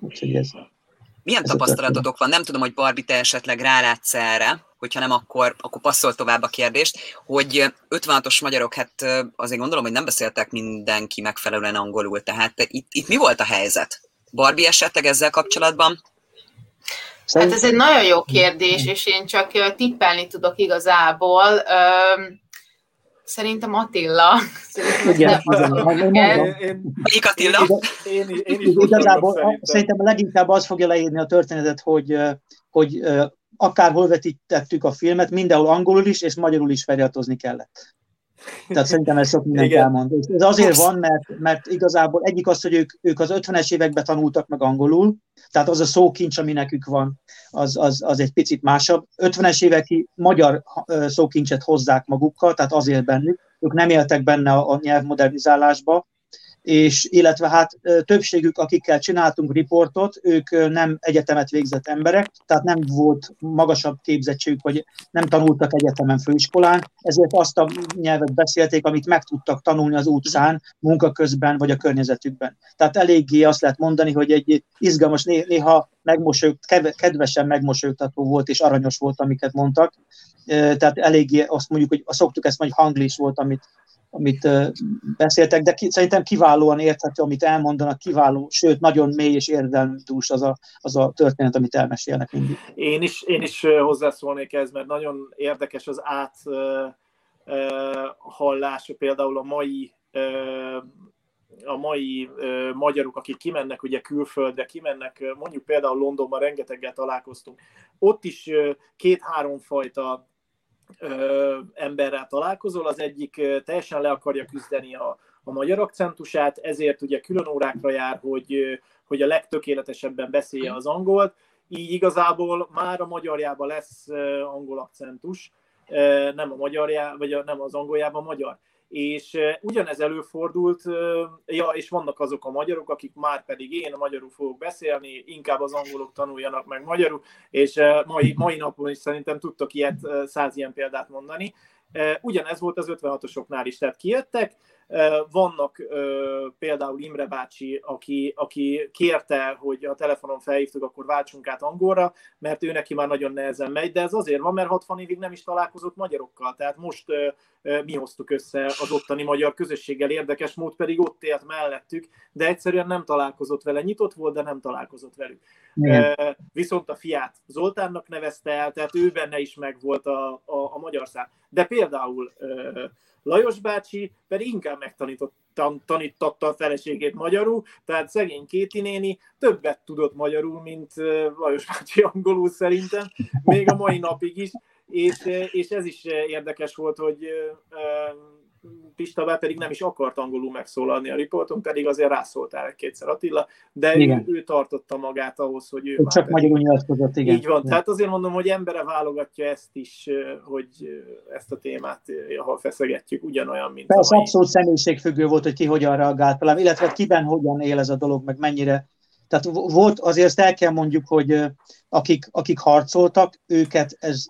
Úgyhogy ez, Milyen ez tapasztalatotok van? Nem tudom, hogy Barbie, te esetleg rálátsz erre, hogyha nem, akkor, akkor passzol tovább a kérdést, hogy 56-os magyarok, hát azért gondolom, hogy nem beszéltek mindenki megfelelően angolul, tehát itt, itt mi volt a helyzet? Barbie esetleg ezzel kapcsolatban? Hát ez egy nagyon jó kérdés, és én csak tippelni tudok igazából. Szerintem Attila. Igen, Melyik Attila? Én, én, én is Igazából szerintem. szerintem leginkább az fogja leírni a történetet, hogy, hogy akárhol vetítettük a filmet, mindenhol angolul is és magyarul is feliratozni kellett. Tehát szerintem ez sok mindent elmond. És ez azért van, mert, mert igazából egyik az, hogy ők, ők az 50-es években tanultak meg angolul, tehát az a szókincs, ami nekük van, az, az, az egy picit másabb. 50-es éveki magyar szókincset hozzák magukkal, tehát azért bennük, ők nem éltek benne a nyelvmodernizálásba, és illetve hát többségük, akikkel csináltunk riportot, ők nem egyetemet végzett emberek, tehát nem volt magasabb képzettségük, vagy nem tanultak egyetemen, főiskolán, ezért azt a nyelvet beszélték, amit meg tudtak tanulni az utcán, munka közben, vagy a környezetükben. Tehát eléggé azt lehet mondani, hogy egy izgalmas, néha megmosolyog, kedvesen megmosolyogtató volt, és aranyos volt, amiket mondtak. Tehát eléggé azt mondjuk, hogy szoktuk ezt mondani, hogy hanglis volt, amit amit beszéltek, de ki, szerintem kiválóan érthető, amit elmondanak, kiváló, sőt, nagyon mély és érdemdús az a, az a történet, amit elmesélnek mindig. Én is, én is hozzászólnék ez, mert nagyon érdekes az át hallás, például a mai a mai magyarok, akik kimennek ugye külföldre, kimennek, mondjuk például Londonban rengeteggel találkoztunk, ott is két-három fajta ö, emberrel találkozol, az egyik teljesen le akarja küzdeni a, a magyar akcentusát, ezért ugye külön órákra jár, hogy, hogy a legtökéletesebben beszélje az angolt, így igazából már a magyarjában lesz angol akcentus, nem a magyarjá, vagy a, nem az angoljában magyar és ugyanez előfordult, ja, és vannak azok a magyarok, akik már pedig én a magyarul fogok beszélni, inkább az angolok tanuljanak meg magyarul, és mai, mai napon is szerintem tudtok ilyet, száz ilyen példát mondani. Ugyanez volt az 56-osoknál is, tehát kijöttek, vannak például Imre bácsi, aki, aki kérte, hogy a telefonon felhívtuk, akkor váltsunk át angolra, mert ő neki már nagyon nehezen megy, de ez azért van, mert 60 évig nem is találkozott magyarokkal, tehát most mi hoztuk össze az ottani magyar közösséggel, érdekes mód pedig ott élt mellettük, de egyszerűen nem találkozott vele, nyitott volt, de nem találkozott velük. Igen. Viszont a fiát Zoltánnak nevezte el, tehát ő benne is megvolt a, a, a magyar szám. De például Lajos bácsi pedig inkább megtanította a feleségét magyarul, tehát szegény Kéti néni többet tudott magyarul, mint Lajos bácsi angolul szerintem, még a mai napig is, és, és ez is érdekes volt, hogy Pista bár pedig nem is akart angolul megszólalni a riporton, pedig azért rászóltál egy kétszer Attila, de ő, ő, tartotta magát ahhoz, hogy ő Csak magyarul nyilatkozott, igen. Így van, igen. tehát azért mondom, hogy embere válogatja ezt is, hogy ezt a témát, ha feszegetjük, ugyanolyan, mint Persze, abszolút személyiségfüggő volt, hogy ki hogyan reagált velem, illetve kiben hogyan él ez a dolog, meg mennyire tehát volt, azért ezt el kell mondjuk, hogy akik, akik harcoltak, őket ez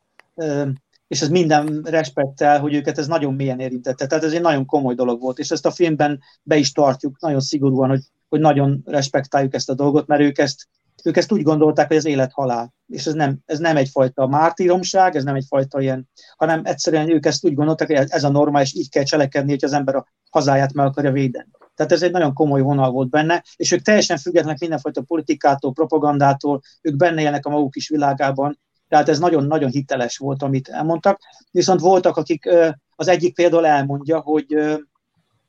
és ez minden respektel, hogy őket ez nagyon mélyen érintette. Tehát ez egy nagyon komoly dolog volt, és ezt a filmben be is tartjuk nagyon szigorúan, hogy, hogy nagyon respektáljuk ezt a dolgot, mert ők ezt, ők ezt úgy gondolták, hogy az élet halál. És ez nem, ez nem egyfajta mártíromság, ez nem egyfajta ilyen, hanem egyszerűen ők ezt úgy gondolták, hogy ez a norma, és így kell cselekedni, hogy az ember a hazáját meg akarja védeni. Tehát ez egy nagyon komoly vonal volt benne, és ők teljesen függetlenek mindenfajta politikától, propagandától, ők benne élnek a maguk is világában, tehát ez nagyon-nagyon hiteles volt, amit elmondtak. Viszont voltak, akik az egyik például elmondja, hogy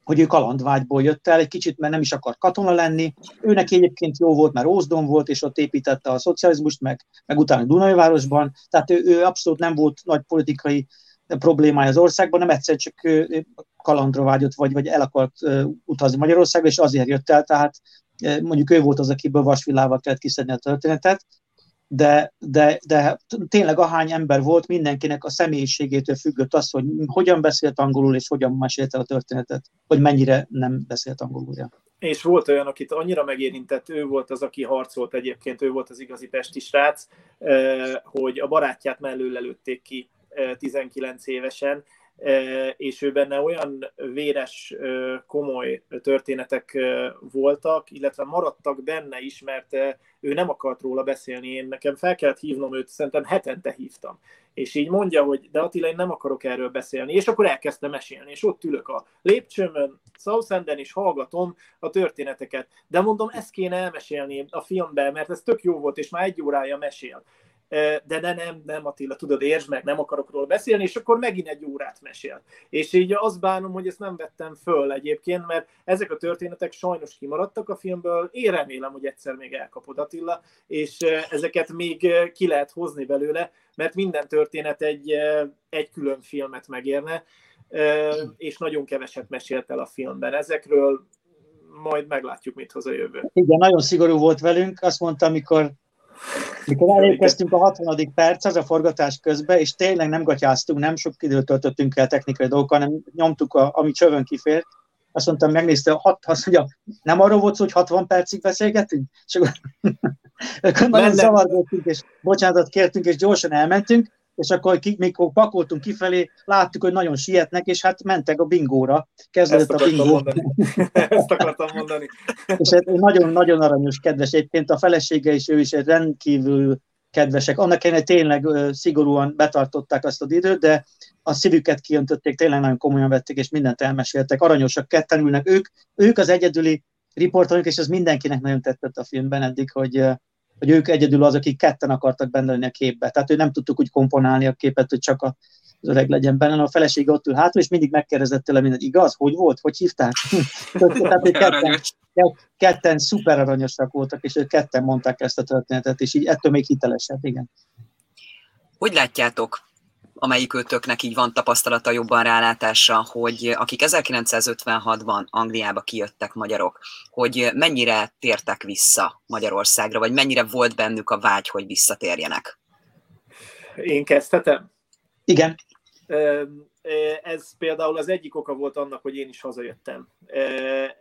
hogy ő kalandvágyból jött el, egy kicsit, mert nem is akar katona lenni. Őnek egyébként jó volt, mert Ózdon volt, és ott építette a szocializmust, meg, meg utána Dunajvárosban. Tehát ő, ő abszolút nem volt nagy politikai problémája az országban, nem egyszer csak kalandra vágyott, vagy, vagy el akart utazni Magyarországra, és azért jött el, tehát mondjuk ő volt az, akiből vasvilával kellett kiszedni a történetet, de, de, de tényleg ahány ember volt, mindenkinek a személyiségétől függött az, hogy hogyan beszélt angolul, és hogyan mesélte a történetet, hogy mennyire nem beszélt angolul. És volt olyan, akit annyira megérintett, ő volt az, aki harcolt egyébként, ő volt az igazi pesti srác, hogy a barátját mellől lelőtték ki 19 évesen, és ő benne olyan véres, komoly történetek voltak, illetve maradtak benne is, mert ő nem akart róla beszélni, én nekem fel kellett hívnom őt, szerintem hetente hívtam. És így mondja, hogy de Attila, én nem akarok erről beszélni. És akkor elkezdte mesélni, és ott ülök a lépcsőmön, Southenden, és hallgatom a történeteket. De mondom, ezt kéne elmesélni a filmben, mert ez tök jó volt, és már egy órája mesél de ne, nem, nem Attila, tudod, értsd meg, nem akarok róla beszélni, és akkor megint egy órát mesél. És így azt bánom, hogy ezt nem vettem föl egyébként, mert ezek a történetek sajnos kimaradtak a filmből, én remélem, hogy egyszer még elkapod Attila, és ezeket még ki lehet hozni belőle, mert minden történet egy, egy külön filmet megérne, és nagyon keveset mesélt el a filmben. Ezekről majd meglátjuk, mit hoz a jövő. Igen, nagyon szigorú volt velünk. Azt mondta, amikor mikor elérkeztünk a 60. perc, a forgatás közben, és tényleg nem gatyáztunk, nem sok időt töltöttünk el technikai dolgokkal, hanem nyomtuk, a, ami csövön kifért, azt mondtam, megnézte, hat, azt mondja, nem arról volt szó, hogy 60 percig beszélgetünk? És akkor, akkor nagyon zavargottunk, és bocsánatot kértünk, és gyorsan elmentünk, és akkor, mikor pakoltunk kifelé, láttuk, hogy nagyon sietnek, és hát mentek a bingóra. Kezdődött a bingó. Mondani. Ezt akartam mondani. és nagyon-nagyon aranyos, kedves. Egyébként a felesége is, ő is egy rendkívül kedvesek. Annak ellenére tényleg szigorúan betartották azt az időt, de a szívüket kiöntötték, tényleg nagyon komolyan vették, és mindent elmeséltek. Aranyosak ketten ülnek. Ők, ők az egyedüli riporterek, és ez mindenkinek nagyon tetszett a filmben eddig, hogy, hogy ők egyedül az, akik ketten akartak benne lenni a képbe. Tehát ő nem tudtuk úgy komponálni a képet, hogy csak a, az öreg legyen benne, a feleség ott ül hátul, és mindig megkérdezett tőle mindent, igaz, hogy volt, hogy hívták? Tehát, hogy ketten, ketten szuper aranyosak voltak, és ők ketten mondták ezt a történetet, és így ettől még hitelesebb, igen. Hogy látjátok, amelyik őtöknek így van tapasztalata, jobban rálátása, hogy akik 1956-ban Angliába kijöttek magyarok, hogy mennyire tértek vissza Magyarországra, vagy mennyire volt bennük a vágy, hogy visszatérjenek? Én kezdhetem? Igen. Ez például az egyik oka volt annak, hogy én is hazajöttem.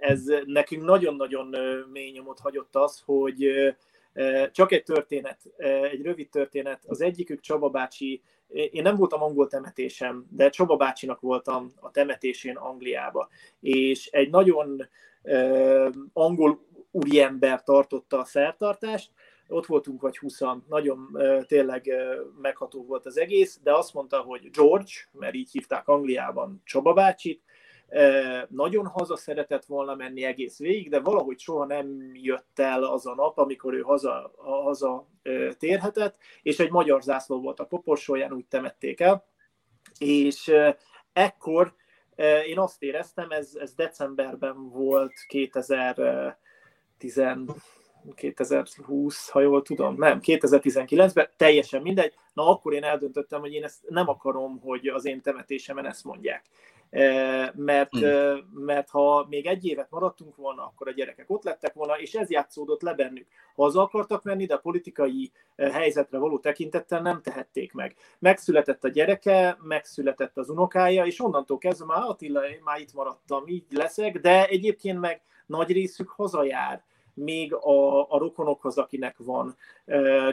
Ez nekünk nagyon-nagyon mély nyomot hagyott az, hogy csak egy történet, egy rövid történet. Az egyikük Csaba bácsi, én nem voltam angol temetésem, de Csaba bácsinak voltam a temetésén Angliába. És egy nagyon angol úriember tartotta a szertartást, ott voltunk vagy 20 nagyon tényleg megható volt az egész, de azt mondta, hogy George, mert így hívták Angliában Csaba bácsit, nagyon haza szeretett volna menni egész végig, de valahogy soha nem jött el az a nap, amikor ő haza, haza térhetett, és egy magyar zászló volt a koporsóján, úgy temették el, és ekkor én azt éreztem, ez, ez decemberben volt 2010 2020, ha jól tudom, nem, 2019-ben, teljesen mindegy, na akkor én eldöntöttem, hogy én ezt nem akarom, hogy az én temetésemen ezt mondják. Mert, hmm. mert ha még egy évet maradtunk volna, akkor a gyerekek ott lettek volna, és ez játszódott le bennük. Haza akartak menni, de a politikai helyzetre való tekintettel nem tehették meg. Megszületett a gyereke, megszületett az unokája, és onnantól kezdve már Attila, már itt maradtam, így leszek, de egyébként meg nagy részük hazajár még a, a rokonokhoz, akinek van,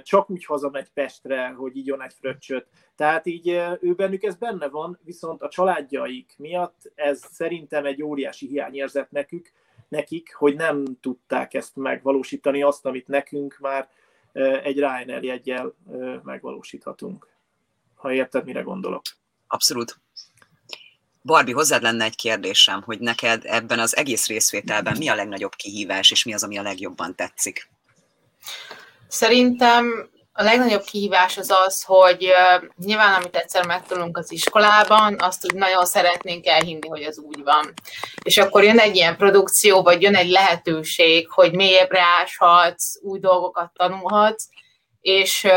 csak úgy hazamegy Pestre, hogy így egy fröccsöt. Tehát így ő bennük ez benne van, viszont a családjaik miatt ez szerintem egy óriási hiányérzet nekük, nekik, hogy nem tudták ezt megvalósítani, azt, amit nekünk már egy Ryanair jegyel megvalósíthatunk. Ha érted, mire gondolok. Abszolút. Barbie, hozzád lenne egy kérdésem, hogy neked ebben az egész részvételben mi a legnagyobb kihívás, és mi az, ami a legjobban tetszik? Szerintem a legnagyobb kihívás az az, hogy nyilván, amit egyszer megtanulunk az iskolában, azt úgy nagyon szeretnénk elhinni, hogy az úgy van. És akkor jön egy ilyen produkció, vagy jön egy lehetőség, hogy mélyebbre áshatsz, új dolgokat tanulhatsz, és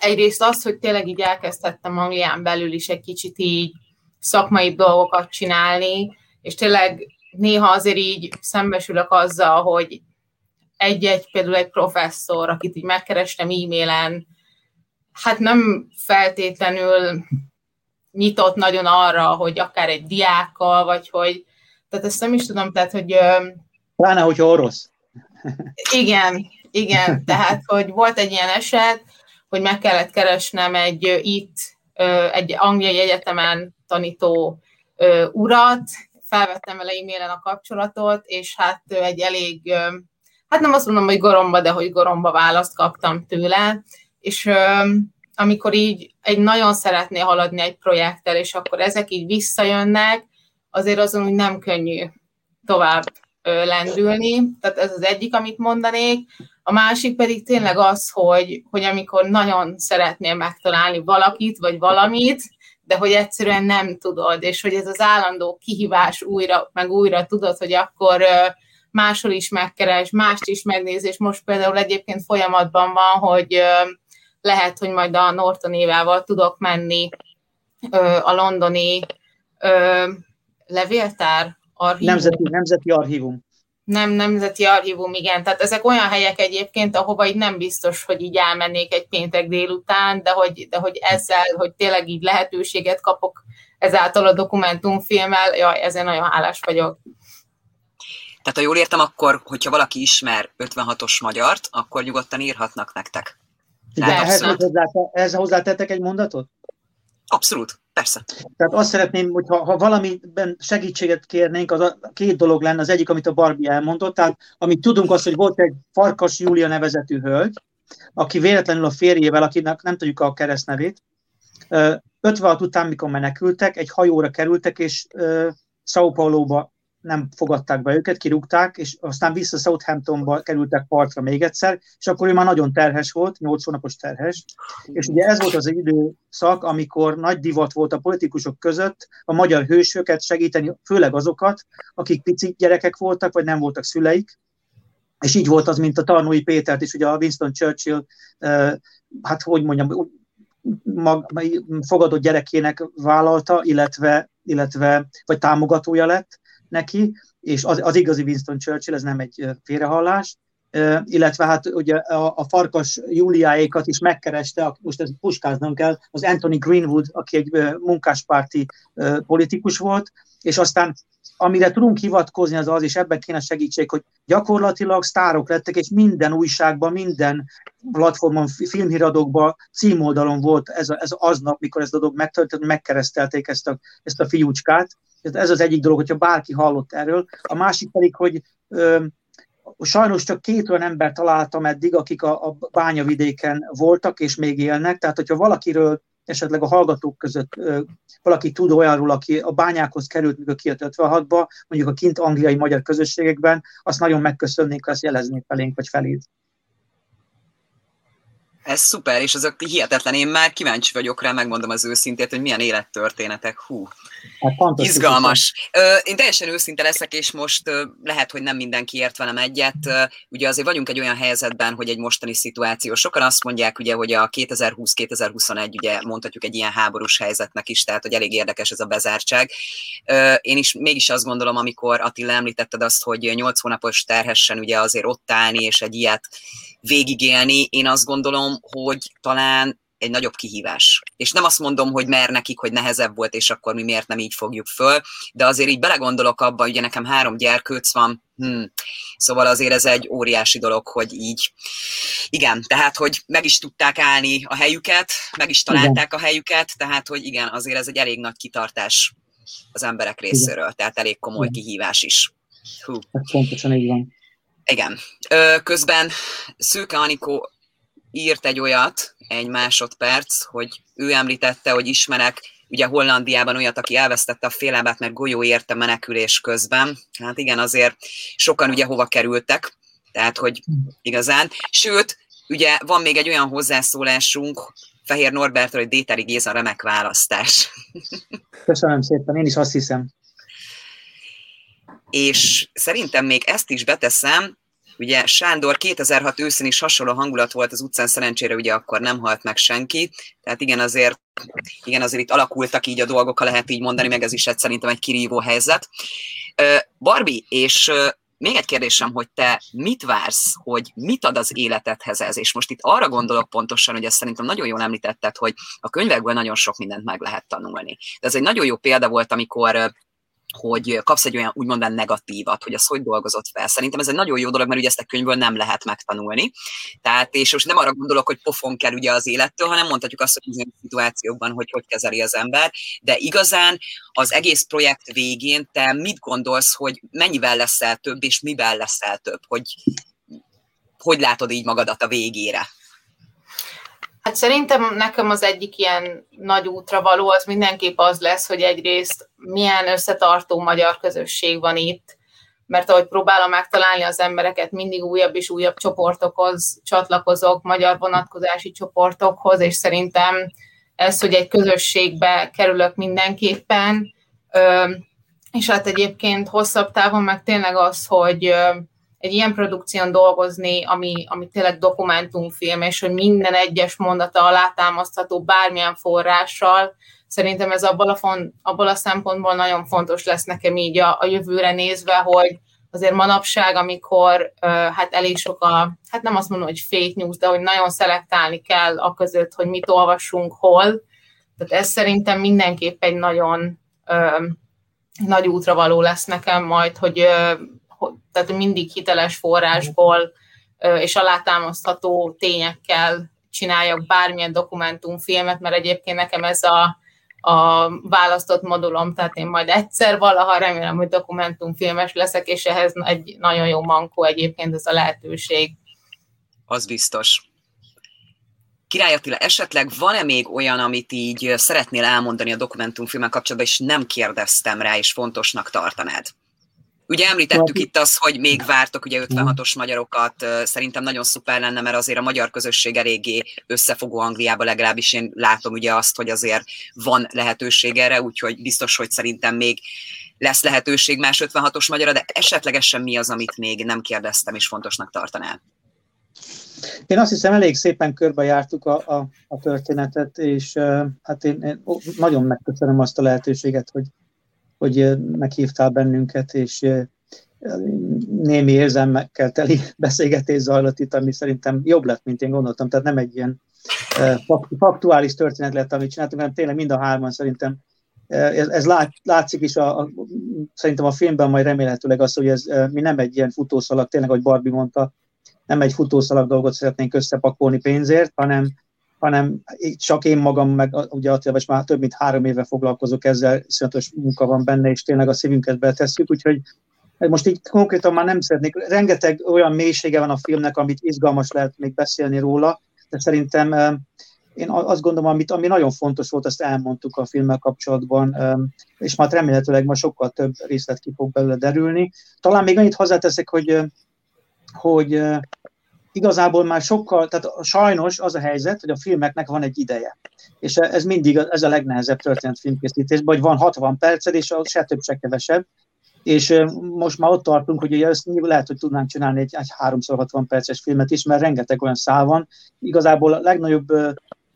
egyrészt az, hogy tényleg így elkezdhettem Anglián belül is egy kicsit így szakmai dolgokat csinálni, és tényleg néha azért így szembesülök azzal, hogy egy-egy, például egy professzor, akit így megkerestem e-mailen, hát nem feltétlenül nyitott nagyon arra, hogy akár egy diákkal, vagy hogy, tehát ezt nem is tudom, tehát, hogy... Pláne, hogy orosz. Igen, igen, tehát, hogy volt egy ilyen eset, hogy meg kellett keresnem egy itt, egy angliai egyetemen tanító ö, urat, felvettem vele e-mailen a kapcsolatot, és hát egy elég, ö, hát nem azt mondom, hogy goromba, de hogy goromba választ kaptam tőle, és ö, amikor így egy nagyon szeretné haladni egy projekttel, és akkor ezek így visszajönnek, azért azon úgy nem könnyű tovább lendülni. Tehát ez az egyik, amit mondanék. A másik pedig tényleg az, hogy, hogy amikor nagyon szeretnél megtalálni valakit, vagy valamit, de hogy egyszerűen nem tudod, és hogy ez az állandó kihívás újra, meg újra tudod, hogy akkor máshol is megkeres, mást is megnéz, és most például egyébként folyamatban van, hogy lehet, hogy majd a Norton évával tudok menni a londoni levéltár archívum. Nemzeti, nemzeti archívum nem nemzeti archívum, igen. Tehát ezek olyan helyek egyébként, ahova így nem biztos, hogy így elmennék egy péntek délután, de hogy, de hogy ezzel, hogy tényleg így lehetőséget kapok ezáltal a dokumentumfilmmel, jaj, ezért nagyon hálás vagyok. Tehát ha jól értem, akkor, hogyha valaki ismer 56-os magyart, akkor nyugodtan írhatnak nektek. Igen, ehhez, hozzá, ehhez hozzátettek egy mondatot? Abszolút, persze. Tehát azt szeretném, hogyha ha valamiben segítséget kérnénk, az a két dolog lenne, az egyik, amit a Barbie elmondott, tehát amit tudunk az, hogy volt egy Farkas Júlia nevezetű hölgy, aki véletlenül a férjével, akinek nem tudjuk a keresztnevét, 56 után, mikor menekültek, egy hajóra kerültek, és São Paulo-ba nem fogadták be őket, kirúgták, és aztán vissza Southamptonba kerültek partra még egyszer, és akkor ő már nagyon terhes volt, 8 hónapos terhes, és ugye ez volt az időszak, amikor nagy divat volt a politikusok között a magyar hősöket segíteni, főleg azokat, akik pici gyerekek voltak, vagy nem voltak szüleik, és így volt az, mint a Tarnói Pétert is, ugye a Winston Churchill, hát hogy mondjam, mag, fogadott gyerekének vállalta, illetve, illetve vagy támogatója lett, neki, és az, az igazi Winston Churchill, ez nem egy félrehallás, illetve hát ugye a, a farkas Júliáékat is megkereste, most ezt puskáznom kell, az Anthony Greenwood, aki egy munkáspárti politikus volt, és aztán amire tudunk hivatkozni, az az, és ebben kéne segítség, hogy gyakorlatilag sztárok lettek, és minden újságban, minden platformon, filmhíradókban, címoldalon volt ez, a, ez aznap, mikor ez a dolog megtörtént, megkeresztelték ezt a, ezt a fiúcskát. Ez az egyik dolog, hogyha bárki hallott erről. A másik pedig, hogy ö, sajnos csak két olyan ember találtam eddig, akik a, a bányavidéken voltak és még élnek, tehát hogyha valakiről esetleg a hallgatók között ö, valaki tud olyanról, aki a bányákhoz került, mikor kijött 56-ba, mondjuk a kint angliai magyar közösségekben, azt nagyon megköszönnénk, azt jeleznék felénk, vagy feléd. Ez szuper, és ezek hihetetlen. Én már kíváncsi vagyok rá, megmondom az őszintét, hogy milyen élettörténetek. Hú, hát izgalmas. Én teljesen őszinte leszek, és most lehet, hogy nem mindenki ért velem egyet. Ugye azért vagyunk egy olyan helyzetben, hogy egy mostani szituáció. Sokan azt mondják, ugye, hogy a 2020-2021, ugye mondhatjuk egy ilyen háborús helyzetnek is, tehát hogy elég érdekes ez a bezártság. Én is mégis azt gondolom, amikor Attila említetted azt, hogy 8 hónapos terhessen ugye azért ott állni, és egy ilyet végigélni, én azt gondolom, hogy talán egy nagyobb kihívás. És nem azt mondom, hogy mer nekik, hogy nehezebb volt, és akkor mi miért nem így fogjuk föl, de azért így belegondolok abba, ugye nekem három gyerkőc van, hmm. szóval azért ez egy óriási dolog, hogy így, igen, tehát, hogy meg is tudták állni a helyüket, meg is találták igen. a helyüket, tehát, hogy igen, azért ez egy elég nagy kitartás az emberek részéről, igen. tehát elég komoly igen. kihívás is. Hú. Ez pontosan így van. Igen. Közben Szőke Anikó írt egy olyat, egy másodperc, hogy ő említette, hogy ismerek ugye Hollandiában olyat, aki elvesztette a félábát, mert golyó érte menekülés közben. Hát igen, azért sokan ugye hova kerültek, tehát hogy igazán. Sőt, ugye van még egy olyan hozzászólásunk, Fehér Norbertről, hogy Déteri Géza remek választás. Köszönöm szépen, én is azt hiszem. És szerintem még ezt is beteszem, Ugye Sándor 2006 őszén is hasonló hangulat volt az utcán, szerencsére ugye akkor nem halt meg senki, tehát igen azért, igen azért itt alakultak így a dolgok, ha lehet így mondani, meg ez is egy, szerintem egy kirívó helyzet. Barbie, és még egy kérdésem, hogy te mit vársz, hogy mit ad az életedhez ez? És most itt arra gondolok pontosan, hogy ezt szerintem nagyon jól említetted, hogy a könyvekből nagyon sok mindent meg lehet tanulni. De ez egy nagyon jó példa volt, amikor hogy kapsz egy olyan úgymond negatívat, hogy az hogy dolgozott fel. Szerintem ez egy nagyon jó dolog, mert ugye ezt a könyvből nem lehet megtanulni. Tehát, és most nem arra gondolok, hogy pofon kell ugye az élettől, hanem mondhatjuk azt, hogy bizonyos szituációkban, hogy hogy kezeli az ember. De igazán az egész projekt végén te mit gondolsz, hogy mennyivel leszel több, és mivel leszel több? Hogy hogy látod így magadat a végére? Hát szerintem nekem az egyik ilyen nagy útra való az mindenképp az lesz, hogy egyrészt milyen összetartó magyar közösség van itt, mert ahogy próbálom megtalálni az embereket, mindig újabb és újabb csoportokhoz csatlakozok, magyar vonatkozási csoportokhoz, és szerintem ez, hogy egy közösségbe kerülök mindenképpen, és hát egyébként hosszabb távon meg tényleg az, hogy egy ilyen produkción dolgozni, ami, ami tényleg dokumentumfilm, és hogy minden egyes mondata alátámasztható bármilyen forrással, szerintem ez abból a, font, abból a szempontból nagyon fontos lesz nekem így a, a jövőre nézve, hogy azért manapság, amikor hát elég sok a, hát nem azt mondom, hogy fake news, de hogy nagyon szelektálni kell a között, hogy mit olvasunk hol, Tehát ez szerintem mindenképp egy nagyon ö, nagy útra való lesz nekem majd, hogy, ö, tehát mindig hiteles forrásból és alátámasztható tényekkel csináljak bármilyen dokumentumfilmet, mert egyébként nekem ez a, a választott modulom, tehát én majd egyszer valaha remélem, hogy dokumentumfilmes leszek, és ehhez egy nagyon jó mankó egyébként ez a lehetőség. Az biztos. Király Attila, esetleg van-e még olyan, amit így szeretnél elmondani a dokumentumfilmen kapcsolatban, és nem kérdeztem rá, és fontosnak tartanád? Ugye említettük itt azt, hogy még vártok ugye 56-os magyarokat, szerintem nagyon szuper lenne, mert azért a magyar közösség eléggé összefogó Angliába legalábbis én látom ugye azt, hogy azért van lehetőség erre, úgyhogy biztos, hogy szerintem még lesz lehetőség más 56-os magyarra, de esetlegesen mi az, amit még nem kérdeztem és fontosnak tartanál? Én azt hiszem, elég szépen körbejártuk a, a, a történetet, és uh, hát én, én nagyon megköszönöm azt a lehetőséget, hogy, hogy meghívtál bennünket, és némi érzelmekkel teli beszélgetés zajlott itt, ami szerintem jobb lett, mint én gondoltam. Tehát nem egy ilyen faktuális történet lett, amit csináltunk, hanem tényleg mind a hárman szerintem ez, ez lát, látszik is, a, a, szerintem a filmben majd remélhetőleg az, hogy ez, mi nem egy ilyen futószalag, tényleg, ahogy Barbie mondta, nem egy futószalag dolgot szeretnénk összepakolni pénzért, hanem, hanem csak én magam, meg ugye Attila, és már több mint három éve foglalkozok ezzel, iszonyatos munka van benne, és tényleg a szívünket betesszük, úgyhogy most így konkrétan már nem szeretnék, rengeteg olyan mélysége van a filmnek, amit izgalmas lehet még beszélni róla, de szerintem én azt gondolom, amit, ami nagyon fontos volt, azt elmondtuk a filmmel kapcsolatban, és már remélhetőleg ma sokkal több részlet ki fog belőle derülni. Talán még annyit hozzáteszek, hogy hogy igazából már sokkal, tehát sajnos az a helyzet, hogy a filmeknek van egy ideje. És ez mindig ez a legnehezebb történet filmkészítésben, hogy van 60 perced, és se több, se kevesebb. És most már ott tartunk, hogy ugye ezt lehet, hogy tudnánk csinálni egy, egy 3x60 perces filmet is, mert rengeteg olyan szál van. Igazából a legnagyobb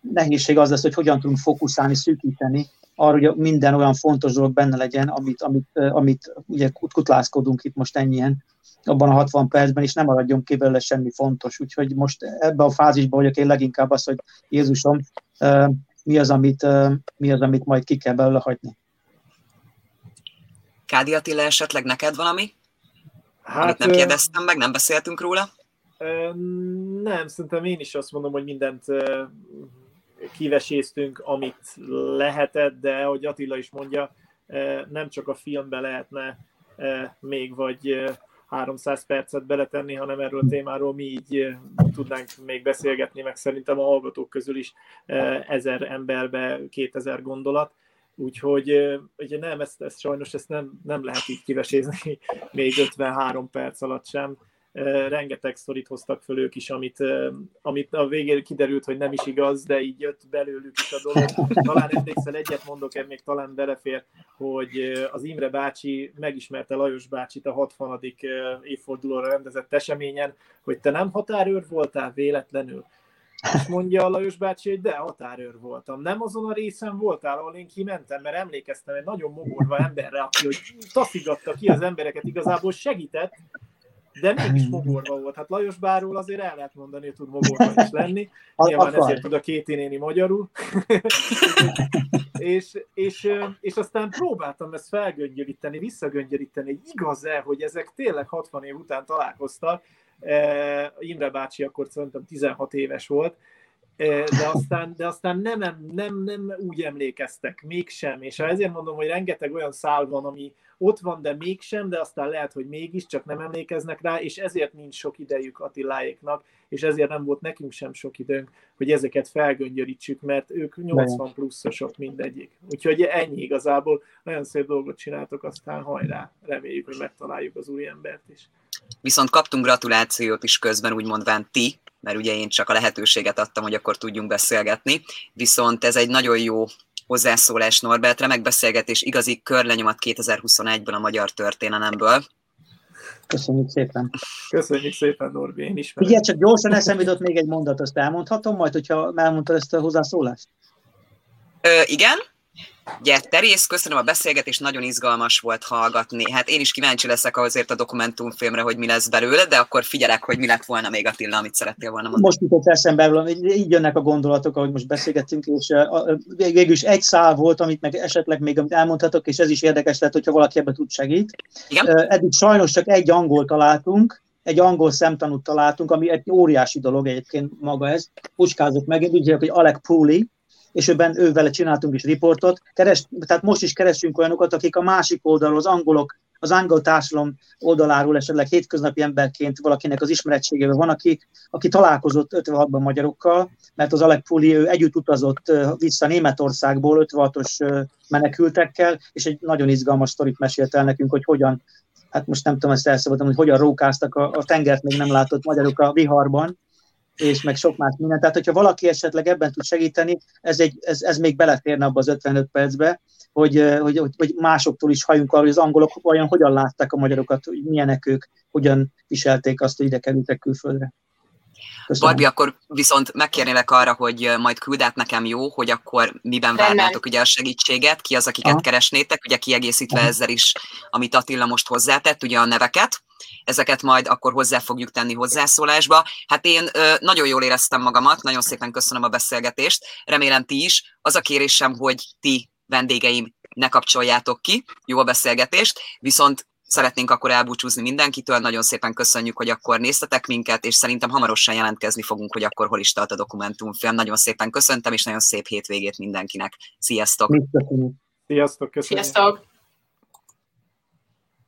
nehézség az lesz, hogy hogyan tudunk fókuszálni, szűkíteni arra, hogy minden olyan fontos dolog benne legyen, amit, amit, amit ugye kutlázkodunk itt most ennyien abban a 60 percben, és nem maradjon ki belőle semmi fontos. Úgyhogy most ebbe a fázisban vagyok én leginkább az, hogy Jézusom, mi az, amit, mi az, amit majd ki kell belőle hagyni. Kádi Attila, esetleg neked valami? Hát, amit nem kérdeztem meg, nem beszéltünk róla? Nem, szerintem én is azt mondom, hogy mindent kiveséztünk, amit lehetett, de ahogy Attila is mondja, nem csak a filmbe lehetne még, vagy 300 percet beletenni, hanem erről a témáról mi így tudnánk még beszélgetni, meg szerintem a hallgatók közül is ezer emberbe 2000 gondolat. Úgyhogy ugye nem, ezt, ezt sajnos ezt nem, nem lehet így kivesézni még 53 perc alatt sem rengeteg sztorit hoztak föl ők is, amit, amit a végén kiderült, hogy nem is igaz, de így jött belőlük is a dolog. Talán emlékszel, egyet mondok, ez még talán belefér, hogy az Imre bácsi megismerte Lajos bácsit a 60. évfordulóra rendezett eseményen, hogy te nem határőr voltál véletlenül. És mondja a Lajos bácsi, hogy de, határőr voltam. Nem azon a részen voltál, ahol én kimentem, mert emlékeztem egy nagyon mogorva emberre, aki hogy taszigatta ki az embereket, igazából segített, de mégis mogorva volt. Hát Lajos Báról azért el lehet mondani, hogy tud mogorva is lenni. Nyilván ezért tud a két néni magyarul. és, és, és aztán próbáltam ezt felgöngyölíteni, visszagöngyölíteni, hogy igaz-e, hogy ezek tényleg 60 év után találkoztak. Imre bácsi akkor szerintem 16 éves volt, de aztán, de aztán nem, nem, nem úgy emlékeztek, mégsem. És ezért mondom, hogy rengeteg olyan szál van, ami, ott van, de mégsem, de aztán lehet, hogy mégis, csak nem emlékeznek rá, és ezért nincs sok idejük Attiláéknak, és ezért nem volt nekünk sem sok időnk, hogy ezeket felgöngyörítsük, mert ők 80 pluszosok mindegyik. Úgyhogy ennyi igazából, nagyon szép dolgot csináltok, aztán hajrá, reméljük, hogy megtaláljuk az új embert is. Viszont kaptunk gratulációt is közben, úgy mondván ti, mert ugye én csak a lehetőséget adtam, hogy akkor tudjunk beszélgetni, viszont ez egy nagyon jó hozzászólás Norbert, remek beszélgetés, igazi körlenyomat 2021-ben a magyar történelemből. Köszönjük szépen. Köszönjük szépen, Norbi, én is. Igen, csak gyorsan eszembe jutott még egy mondat, azt elmondhatom majd, hogyha elmondtad ezt a hozzászólást? Ö, igen? Ugye, Terész, köszönöm a beszélgetést, nagyon izgalmas volt hallgatni. Hát én is kíváncsi leszek azért a dokumentumfilmre, hogy mi lesz belőle, de akkor figyelek, hogy mi lett volna még Attila, amit szerettél volna mondani. Most jutott eszembe, így jönnek a gondolatok, ahogy most beszélgettünk, és végül is egy szál volt, amit meg esetleg még elmondhatok, és ez is érdekes lehet, hogyha valaki ebbe tud segít. Igen? Eddig sajnos csak egy angol találtunk, egy angol szemtanút találtunk, ami egy óriási dolog egyébként maga ez. Puskázok meg, úgy hogy Alec Pooley, és őben ővele csináltunk is riportot. Keres, tehát most is keresünk olyanokat, akik a másik oldalról, az angolok, az angol társadalom oldaláról esetleg hétköznapi emberként valakinek az ismerettségével van, aki, aki találkozott 56-ban magyarokkal, mert az Alec Puli, ő együtt utazott vissza Németországból 56-os menekültekkel, és egy nagyon izgalmas sztorit mesélt el nekünk, hogy hogyan hát most nem tudom ezt elszabadom, hogy hogyan rókáztak a, a tengert még nem látott magyarok a viharban, és meg sok más minden. Tehát, hogyha valaki esetleg ebben tud segíteni, ez, egy, ez, ez még beleférne abba az 55 percbe, hogy, hogy, hogy másoktól is halljunk arra, hogy az angolok olyan hogyan látták a magyarokat, hogy milyenek ők, hogyan viselték azt, hogy ide kerültek külföldre. Köszönöm. Barbi, akkor viszont megkérnélek arra, hogy majd küld át nekem jó, hogy akkor miben várnátok ugye a segítséget, ki az, akiket Aha. keresnétek, ugye kiegészítve Aha. ezzel is, amit Attila most hozzátett, ugye a neveket, ezeket majd akkor hozzá fogjuk tenni hozzászólásba. Hát én ö, nagyon jól éreztem magamat, nagyon szépen köszönöm a beszélgetést, remélem ti is. Az a kérésem, hogy ti vendégeim ne kapcsoljátok ki, jó a beszélgetést, viszont szeretnénk akkor elbúcsúzni mindenkitől. Nagyon szépen köszönjük, hogy akkor néztetek minket, és szerintem hamarosan jelentkezni fogunk, hogy akkor hol is tart a dokumentumfilm. Nagyon szépen köszöntem, és nagyon szép hétvégét mindenkinek. Sziasztok! Sziasztok, köszönjük! Sziasztok!